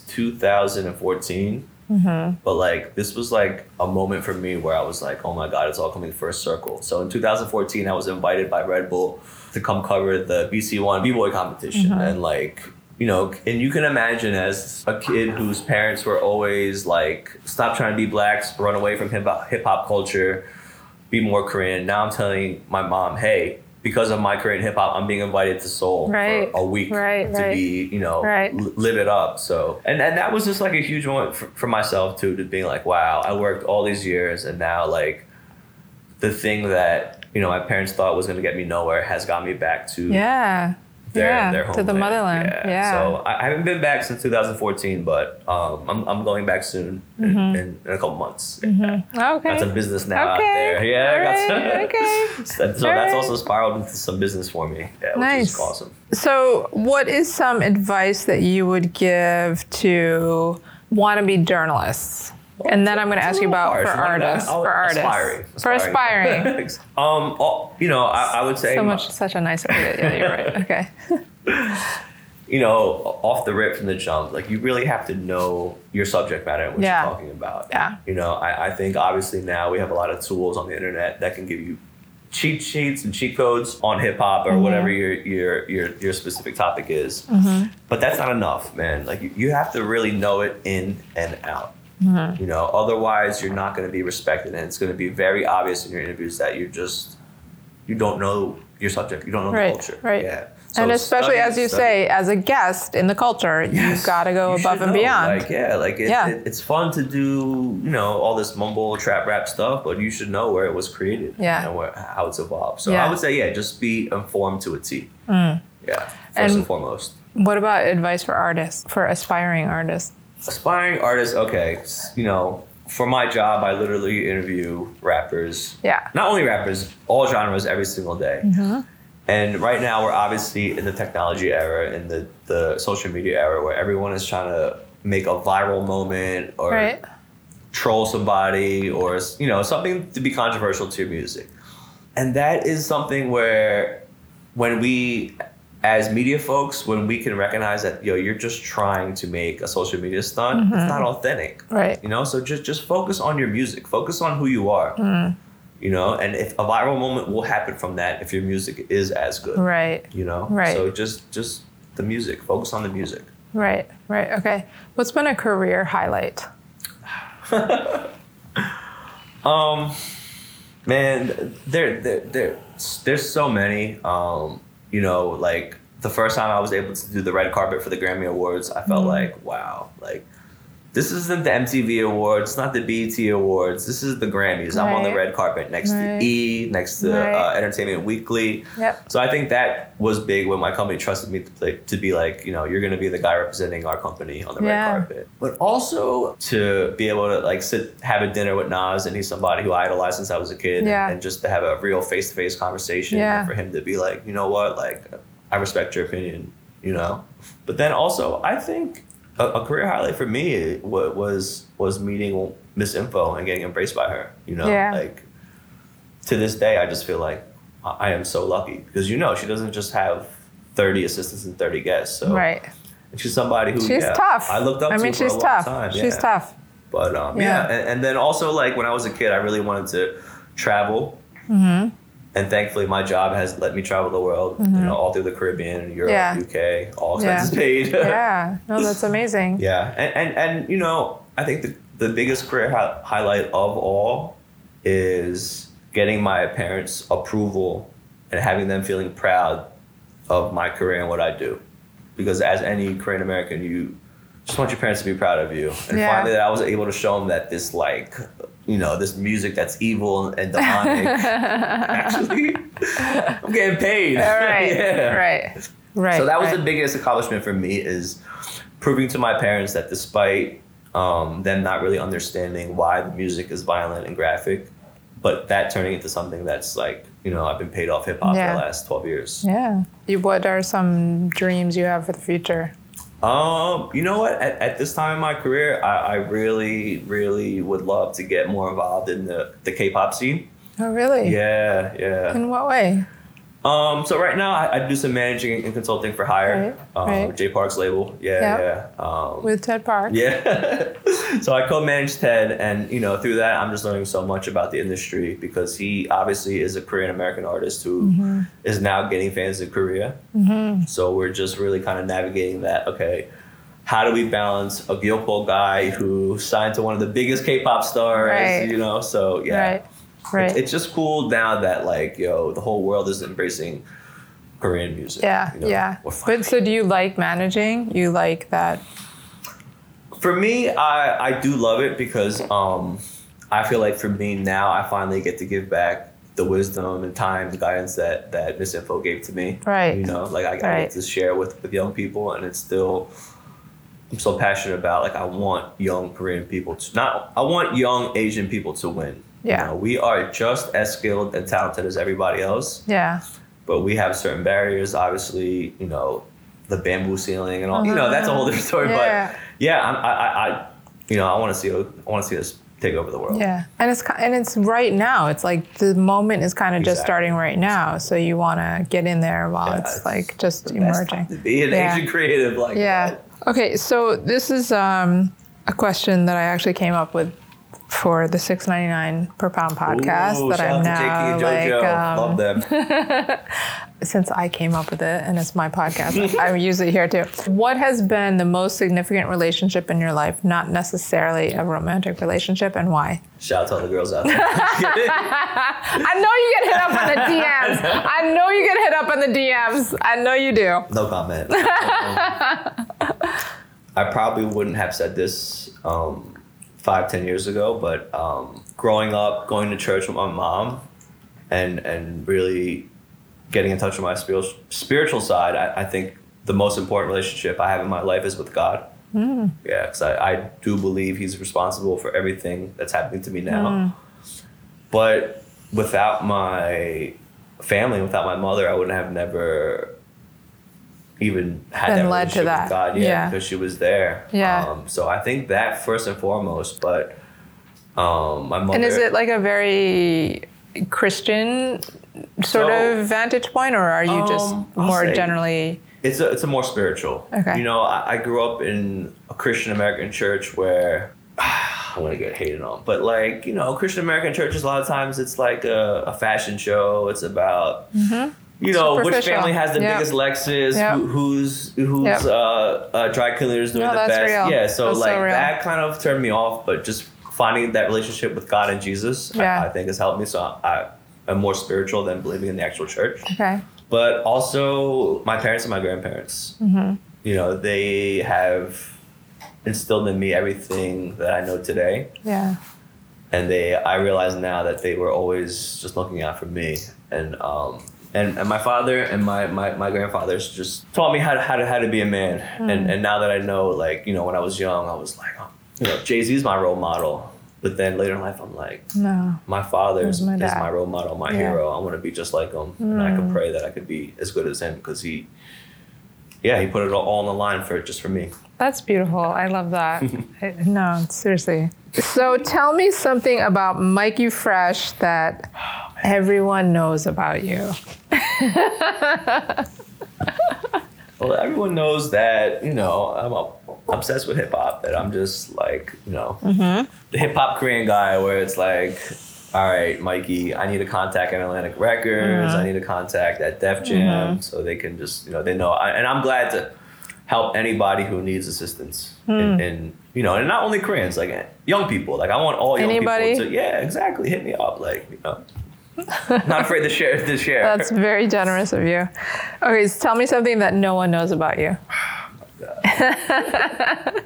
2014. Mm-hmm. But like this was like a moment for me where I was like, oh my god, it's all coming first circle. So in 2014, I was invited by Red Bull to come cover the BC One B Boy competition, and like you know, and you can imagine as a kid whose parents were always like, stop trying to be blacks, run away from hip hop hip hop culture, be more Korean. Now I'm telling my mom, hey. Because of my Korean hip hop, I'm being invited to Seoul Right. for a week Right, to right. be, you know, Right. l- live it up. So, and, and that was just like a huge moment for, for myself too, to being like, wow, I worked all these years and now like the thing that, you know, my parents thought was going to get me nowhere has got me back to Yeah. Their, yeah. their to the motherland. Yeah. So I, I haven't been back since 2014, but um, I'm, I'm going back soon in, in, in a couple months. okay. Got some business now okay. out there. Yeah, I got All right, okay. So that's Alright. also spiraled into some business for me. Yeah, which Nice. is awesome. So, what is some advice that you would give to wannabe journalists? And then I'm going to ask you about for artists. Oh, For artists. Aspiring. For aspiring. um, all- you know, I, I would say so my- much, such a nice way. to- Yeah, you're right. Okay. you know, off the rip from the jump, like you really have to know your subject matter and what Yeah. you're talking about. Yeah. You know, I, I think obviously now we have a lot of tools on the internet that can give you cheat sheets and cheat codes on hip hop or whatever your, your your your specific topic is. But that's not enough, man. Like you, you have to really know it in and out. You know, otherwise you're not going to be respected, and it's going to be very obvious in your interviews that you're just you don't know your subject, you don't know Right, the culture. right. Yeah. So and especially study- as you study. say, as a guest in the culture, you've got to go above and know. beyond. Like, yeah, like it, Yeah. It, it's fun to do, you know, all this mumble trap rap stuff, but you should know where it was created. Yeah. And where, how it's evolved. So Yeah. Mm. I would say, yeah, just be informed to a T. Yeah. First and, And- foremost. what about advice for artists, for aspiring artists? Aspiring artists, okay, you know, for my job, I literally interview rappers. Yeah. Not only rappers, all genres every single day. Mm-hmm. And right now, we're obviously in the technology era, in the, the social media era, where everyone is trying to make a viral moment or Right. troll somebody or you know something to be controversial to your music and that is something where when we as media folks when we can recognize that yo you're just trying to make a social media stunt it's not authentic Right. you know so just just focus on your music focus on who you are you know and if a viral moment will happen from that if your music is as good Right. you know Right. so just just the music focus on the music Right. Right. Okay. What's been a career highlight? Um, man, there, there, there, there's so many. Um, you know, like the first time I was able to do the red carpet for the Grammy Awards, I felt mm-hmm. like, wow, like this isn't the MTV Awards, it's not the BET Awards. This is the Grammys. I'm on the red carpet next Right. to E, next to Right. uh, Entertainment Weekly. Yep. So I think that was big when my company trusted me to, play, to be like, you know, you're going to be the guy representing our company on the Yeah. red carpet. But also to be able to like sit, have a dinner with Nas, and he's somebody who I idolized since I was a kid, Yeah. and just to have a real face to face conversation, Yeah. and for him to be like, you know what, like, I respect your opinion, you know. But then also, I think a, a career highlight for me was was meeting Miss Info and getting embraced by her. You know, Yeah. like to this day, I just feel like I am so lucky because you know she doesn't just have thirty assistants and thirty guests. So Right. and she's somebody who She's yeah, tough. I looked up I to mean, she's tough. time. She's tough. But um, Yeah. yeah, And, and then also like when I was a kid, I really wanted to travel. Mm-hmm. And thankfully, my job has let me travel the world. You mm-hmm. know, all through the Caribbean, Europe, Yeah. UK, all Yeah. expenses paid. Yeah. No, that's amazing. Yeah, and, and and you know, I think the the biggest career hi- highlight of all is getting my parents' approval and having them feeling proud of my career and what I do. Because as any Korean American, you just want your parents to be proud of you. And Yeah. finally, that I was able to show them that this like, you know, this music that's evil and demonic. actually, I'm getting paid. All right. yeah. Right. Right. So that was right. the biggest accomplishment for me is proving to my parents that despite um, them not really understanding why the music is violent and graphic, but that turning into something that's like you know I've been paid off hip hop Yeah. for the last twelve years. Yeah. You, what are some dreams you have for the future? Um, you know what? At, at this time in my career, I, I really, really would love to get more involved in the the K-pop scene. Oh, really? Yeah, yeah. In what way? Um, so right now I, I do some managing and consulting for H1GHR, Right, um, right. Jay Park's label. Yeah, Yep. yeah. Um, With Ted Park? Yeah. so I co-manage Ted, and you know through that I'm just learning so much about the industry because he obviously is a Korean American artist who is Mm-hmm. now getting fans in Korea. So we're just really kind of navigating that. Okay, how do we balance a gyopo guy who signed to one of the biggest K-pop stars? Right. You know, so yeah. Right. It's, it's just cool now that like yo, the whole world is embracing Korean music. yeah. you know? Yeah. But so do you like managing? You like that? For me, I I do love it because um, I feel like for me now, I finally get to give back the wisdom and time, the guidance that that Miss Info gave to me. Right. You know, like I, I Right. get to share with with young people, and it's still. I'm so passionate about like I want young Korean people to not I want young Asian people to win. Yeah. You know, we are just as skilled and talented as everybody else, Yeah. but we have certain barriers. Obviously, you know, the bamboo ceiling and all. You know, that's a whole different story. Yeah. But yeah, I'm, I, I, I, you know, I want to see, I want to see us take over the world. Yeah, and it's and it's right now. It's like the moment is kind of just starting right now. So you want to get in there while Yeah, it's it's like just The best time emerging. to be an Yeah. Asian creative, like Yeah. Okay, so this is um, a question that I actually came up with for the six ninety nine per pound podcast Ooh, that I'm now like. JoJo. um, Love them. since I came up with it and it's my podcast, I use it here too. What has been the most significant relationship in your life? Not necessarily a romantic relationship, and why? Shout out to all the girls out there. I know you get hit up on the DMs. I know you get hit up on the DMs. I know you do. no comment. Um, I probably wouldn't have said this um, five, ten years ago, but um, growing up, going to church with my mom, and and really getting in touch with my spiritual spiritual side, I, I think the most important relationship I have in my life is with God. Yeah, because I, I do believe He's responsible for everything that's happening to me now. But without my family, without my mother, I wouldn't have never even had Been that led to that. with God. Yeah, Yeah. because she was there. Yeah. Um, so I think that first and foremost, but um, my mother. And is it like a very Christian sort So- of vantage point, or are you just Um, I'll more generally? It's a, it's a more spiritual. Okay. You know, I, I grew up in a Christian American church where I'm gonna get hated on, but like you know, Christian American churches a lot of times it's like a, a fashion show. It's about you know which family has the Yep. biggest Lexus, Yep. who, who's who's Yep. uh, uh, dry cleaners doing No, the best. real. Yeah, so That's like real. that kind of turned me off, but just finding that relationship with God and Jesus, Yeah. I, I think has helped me. So I, I'm more spiritual than believing in the actual church Okay. but also my parents and my grandparents. Mm-hmm. You know, they have instilled in me everything that I know today, Yeah. and they I realize now that they were always just looking out for me, and um, and, and my father and my, my, my grandfathers just taught me how to how to how to be a man, Mm. and and now that I know, like you know, when I was young, I was like, oh, you know, Jay-Z is my role model. But then later in life, I'm like, No. my father is my is my role model, my Yeah. hero. I want to be just like him, and I could pray that I could be as good as him because he, yeah, he put it all on the line for just for me. That's beautiful. I love that. I- no, seriously. So tell me something about Mikey Fresh that everyone knows about you. Well, everyone knows that you know I'm up- obsessed with hip hop. That I'm just like you know mm-hmm. the hip hop Korean guy, where it's like. All right, Mikey, I need to contact an Atlantic Records. Mm-hmm. I need to contact at Def Jam mm-hmm. so they can just, you know, they know. I, and I'm glad to help anybody who needs assistance. And, and, you know, and not only Koreans, like young people. Like I want all young Anybody? people to, yeah, exactly. Hit me up. Like, you know, not afraid to share, to share. That's very generous of you. Okay, so tell me something that no one knows about you.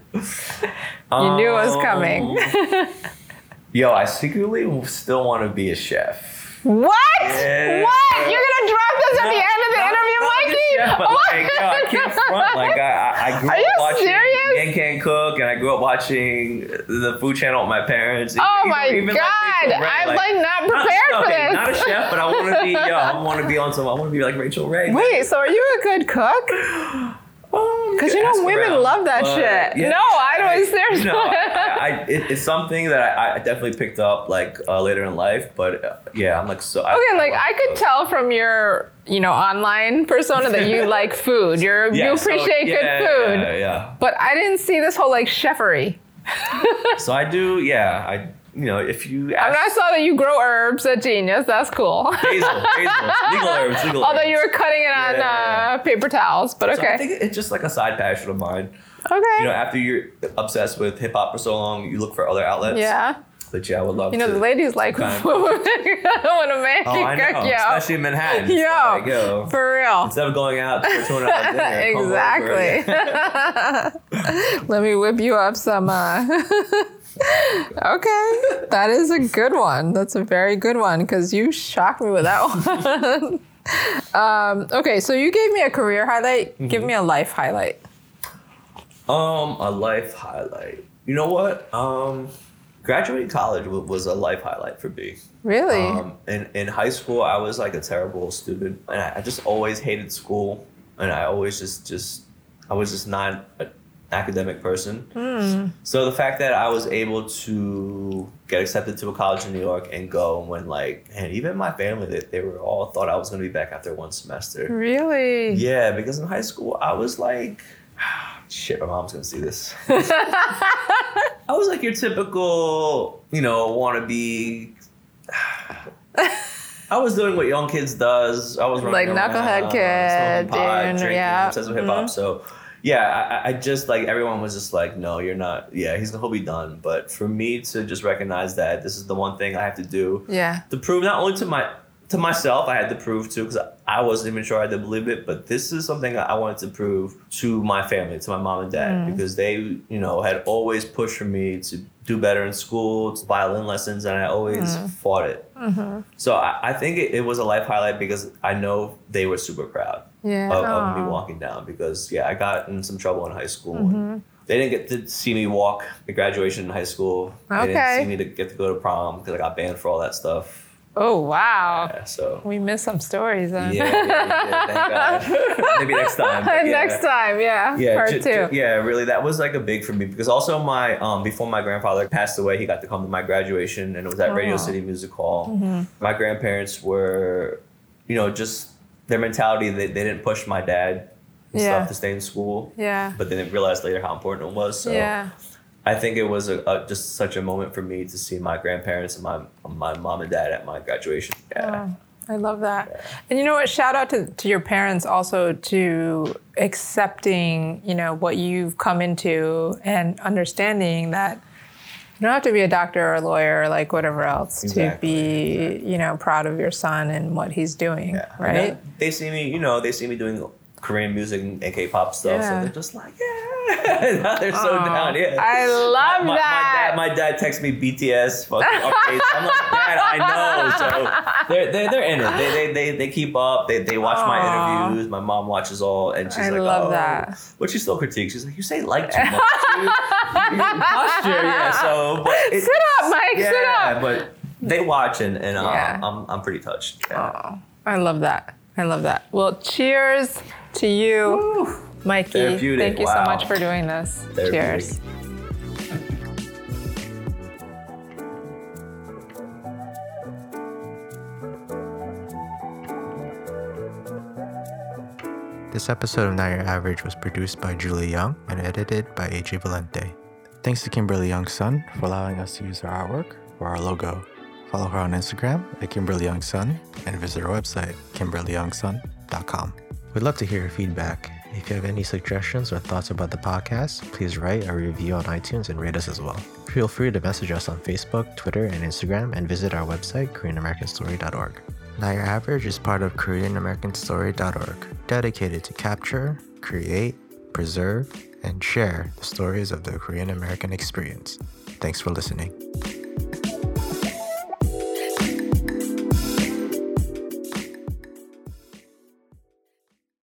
You knew it was coming. Um, Yo, I secretly still want to be a chef. What? Yeah. What? You're gonna drop this at the end of the Not- interview, not Chef, but Oh like, yo, I can't front. Like, I, I, grew Are up watching serious? Yan Can Cook, and I grew up watching the Food Channel with my parents. Oh Even- my even, God, Ray, I'm, like, not prepared for okay, this. Not a chef, but I want to be. Yo, I want to be on some. I want to be like Rachael Ray. Wait, so are you a good cook? Because you know women around. love that But, shit. yeah, no, I don't. Seriously. You know, I, I, it, it's something that I, I definitely picked up like uh, later in life, but uh, yeah, I'm like so. I, Okay, like I could food. tell from your, you know, online persona that you like food. You're Yeah, you so, appreciate yeah, good food. Yeah, yeah. But I didn't see this whole like chefery. So I do. Yeah, I. You know, if you I mean, I saw that you grow herbs at Genius. That's cool. basil, basil, legal herbs, legal Although herbs. you were cutting it on Yeah. uh, paper towels, but So I think it's just like a side passion of mine. okay. You know, after you're obsessed with hip hop for so long, you look for other outlets. yeah. But yeah, I would love You know, to. the ladies like when Kind a man Oh, I can know. cook, yo. Especially in Manhattan. Yeah, like, yo. for real. Instead of going out for two hour dinner, exactly. Let me whip you up some. Uh... okay, that is a good one. That's a very good one because you shocked me with that one. um, okay, so you gave me a career highlight. Mm-hmm. Give me a life highlight. Um, a life highlight. You know what? Um, graduating college wa- was a life highlight for me. Really? Um, in in high school, I was like a terrible student, and I, I just always hated school, and I always just just I was just not an academic person. Hmm. So the fact that I was able to get accepted to a college in New York and go and when like, and even my family, they, they were all thought I was going to be back after one semester. really? Yeah, because in high school I was like, shit, my mom's gonna see this. I was like your typical, you know, wannabe. I was doing what young kids does. I was Like running Knucklehead around, Kid, pot, drinking, yeah. obsessed with hip hop. Mm-hmm. So yeah, I, I just like everyone was just like, no, you're not. Yeah, he's he'll be done. But for me to just recognize that this is the one thing I have to do Yeah. to prove not only to my to myself, I had to prove to because I wasn't even sure I did believe it, but this is something I wanted to prove to my family, to my mom and dad, mm. because they, you know, had always pushed for me to do better in school, to violin lessons, and I always mm. fought it. Mm-hmm. So I, I think it, it was a life highlight because I know they were super proud Yeah. of, of me walking down because yeah, I got in some trouble in high school. and They didn't get to see me walk at graduation in high school. They Okay. didn't see me to get to go to prom because I got banned for all that stuff. Oh wow. Yeah, so We missed some stories then. yeah, yeah, yeah, thank God. Maybe next time. yeah. Next time, yeah. Yeah, Part ju- two. ju- yeah, really, that was like a big for me because also my um before my grandfather passed away, he got to come to my graduation, and it was at Radio Oh. City Music Hall. Mm-hmm. My grandparents were, you know, just their mentality. They, they didn't push my dad and Yeah. stuff to stay in school, Yeah. but they didn't realize later how important it was. So yeah. I think it was a, a just such a moment for me to see my grandparents and my my mom and dad at my graduation. Yeah. Oh, I love that. And you know what? Shout out to, to your parents also to accepting, you know, what you've come into and understanding that you don't have to be a doctor or a lawyer or like whatever else Exactly, to be, you know, proud of your son and what he's doing, Yeah. Right? They see me, you know, they see me doing Korean music and K-pop stuff, Yeah. so they're just like, yeah. now they're so down. Yeah. I love my, that. My dad, my dad texts me BTS fucking updates. I'm like, Dad, I know. So they're, they're, they're in it. They, they, they, they keep up. They, they watch my interviews. My mom watches all, and she's I like, love oh. that. But she still critiques. She's like, you say like too much. posture, yeah. So, but it, Sit up, Mike. yeah, Sit up. but they watch, and, and uh, Yeah. I'm, I'm pretty touched. Yeah. I love that. I love that. Well, cheers to you, Mikey. Therapeutic, Thank you wow. so much for doing this. Cheers. This episode of Not Your Average was produced by Julie Young and edited by AJ Valente. Thanks to Kimberly Young's son for allowing us to use her artwork for our logo. Follow her on Instagram at Kimberly Young Son and visit her website, KimberlyYoungSun.com. We'd love to hear your feedback. If you have any suggestions or thoughts about the podcast, please write a review on iTunes and rate us as well. Feel free to message us on Facebook, Twitter, and Instagram and visit our website, KoreanAmericanStory.org. Not Your Average is part of KoreanAmericanStory.org, dedicated to capture, create, preserve, and share the stories of the Korean American experience. Thanks for listening.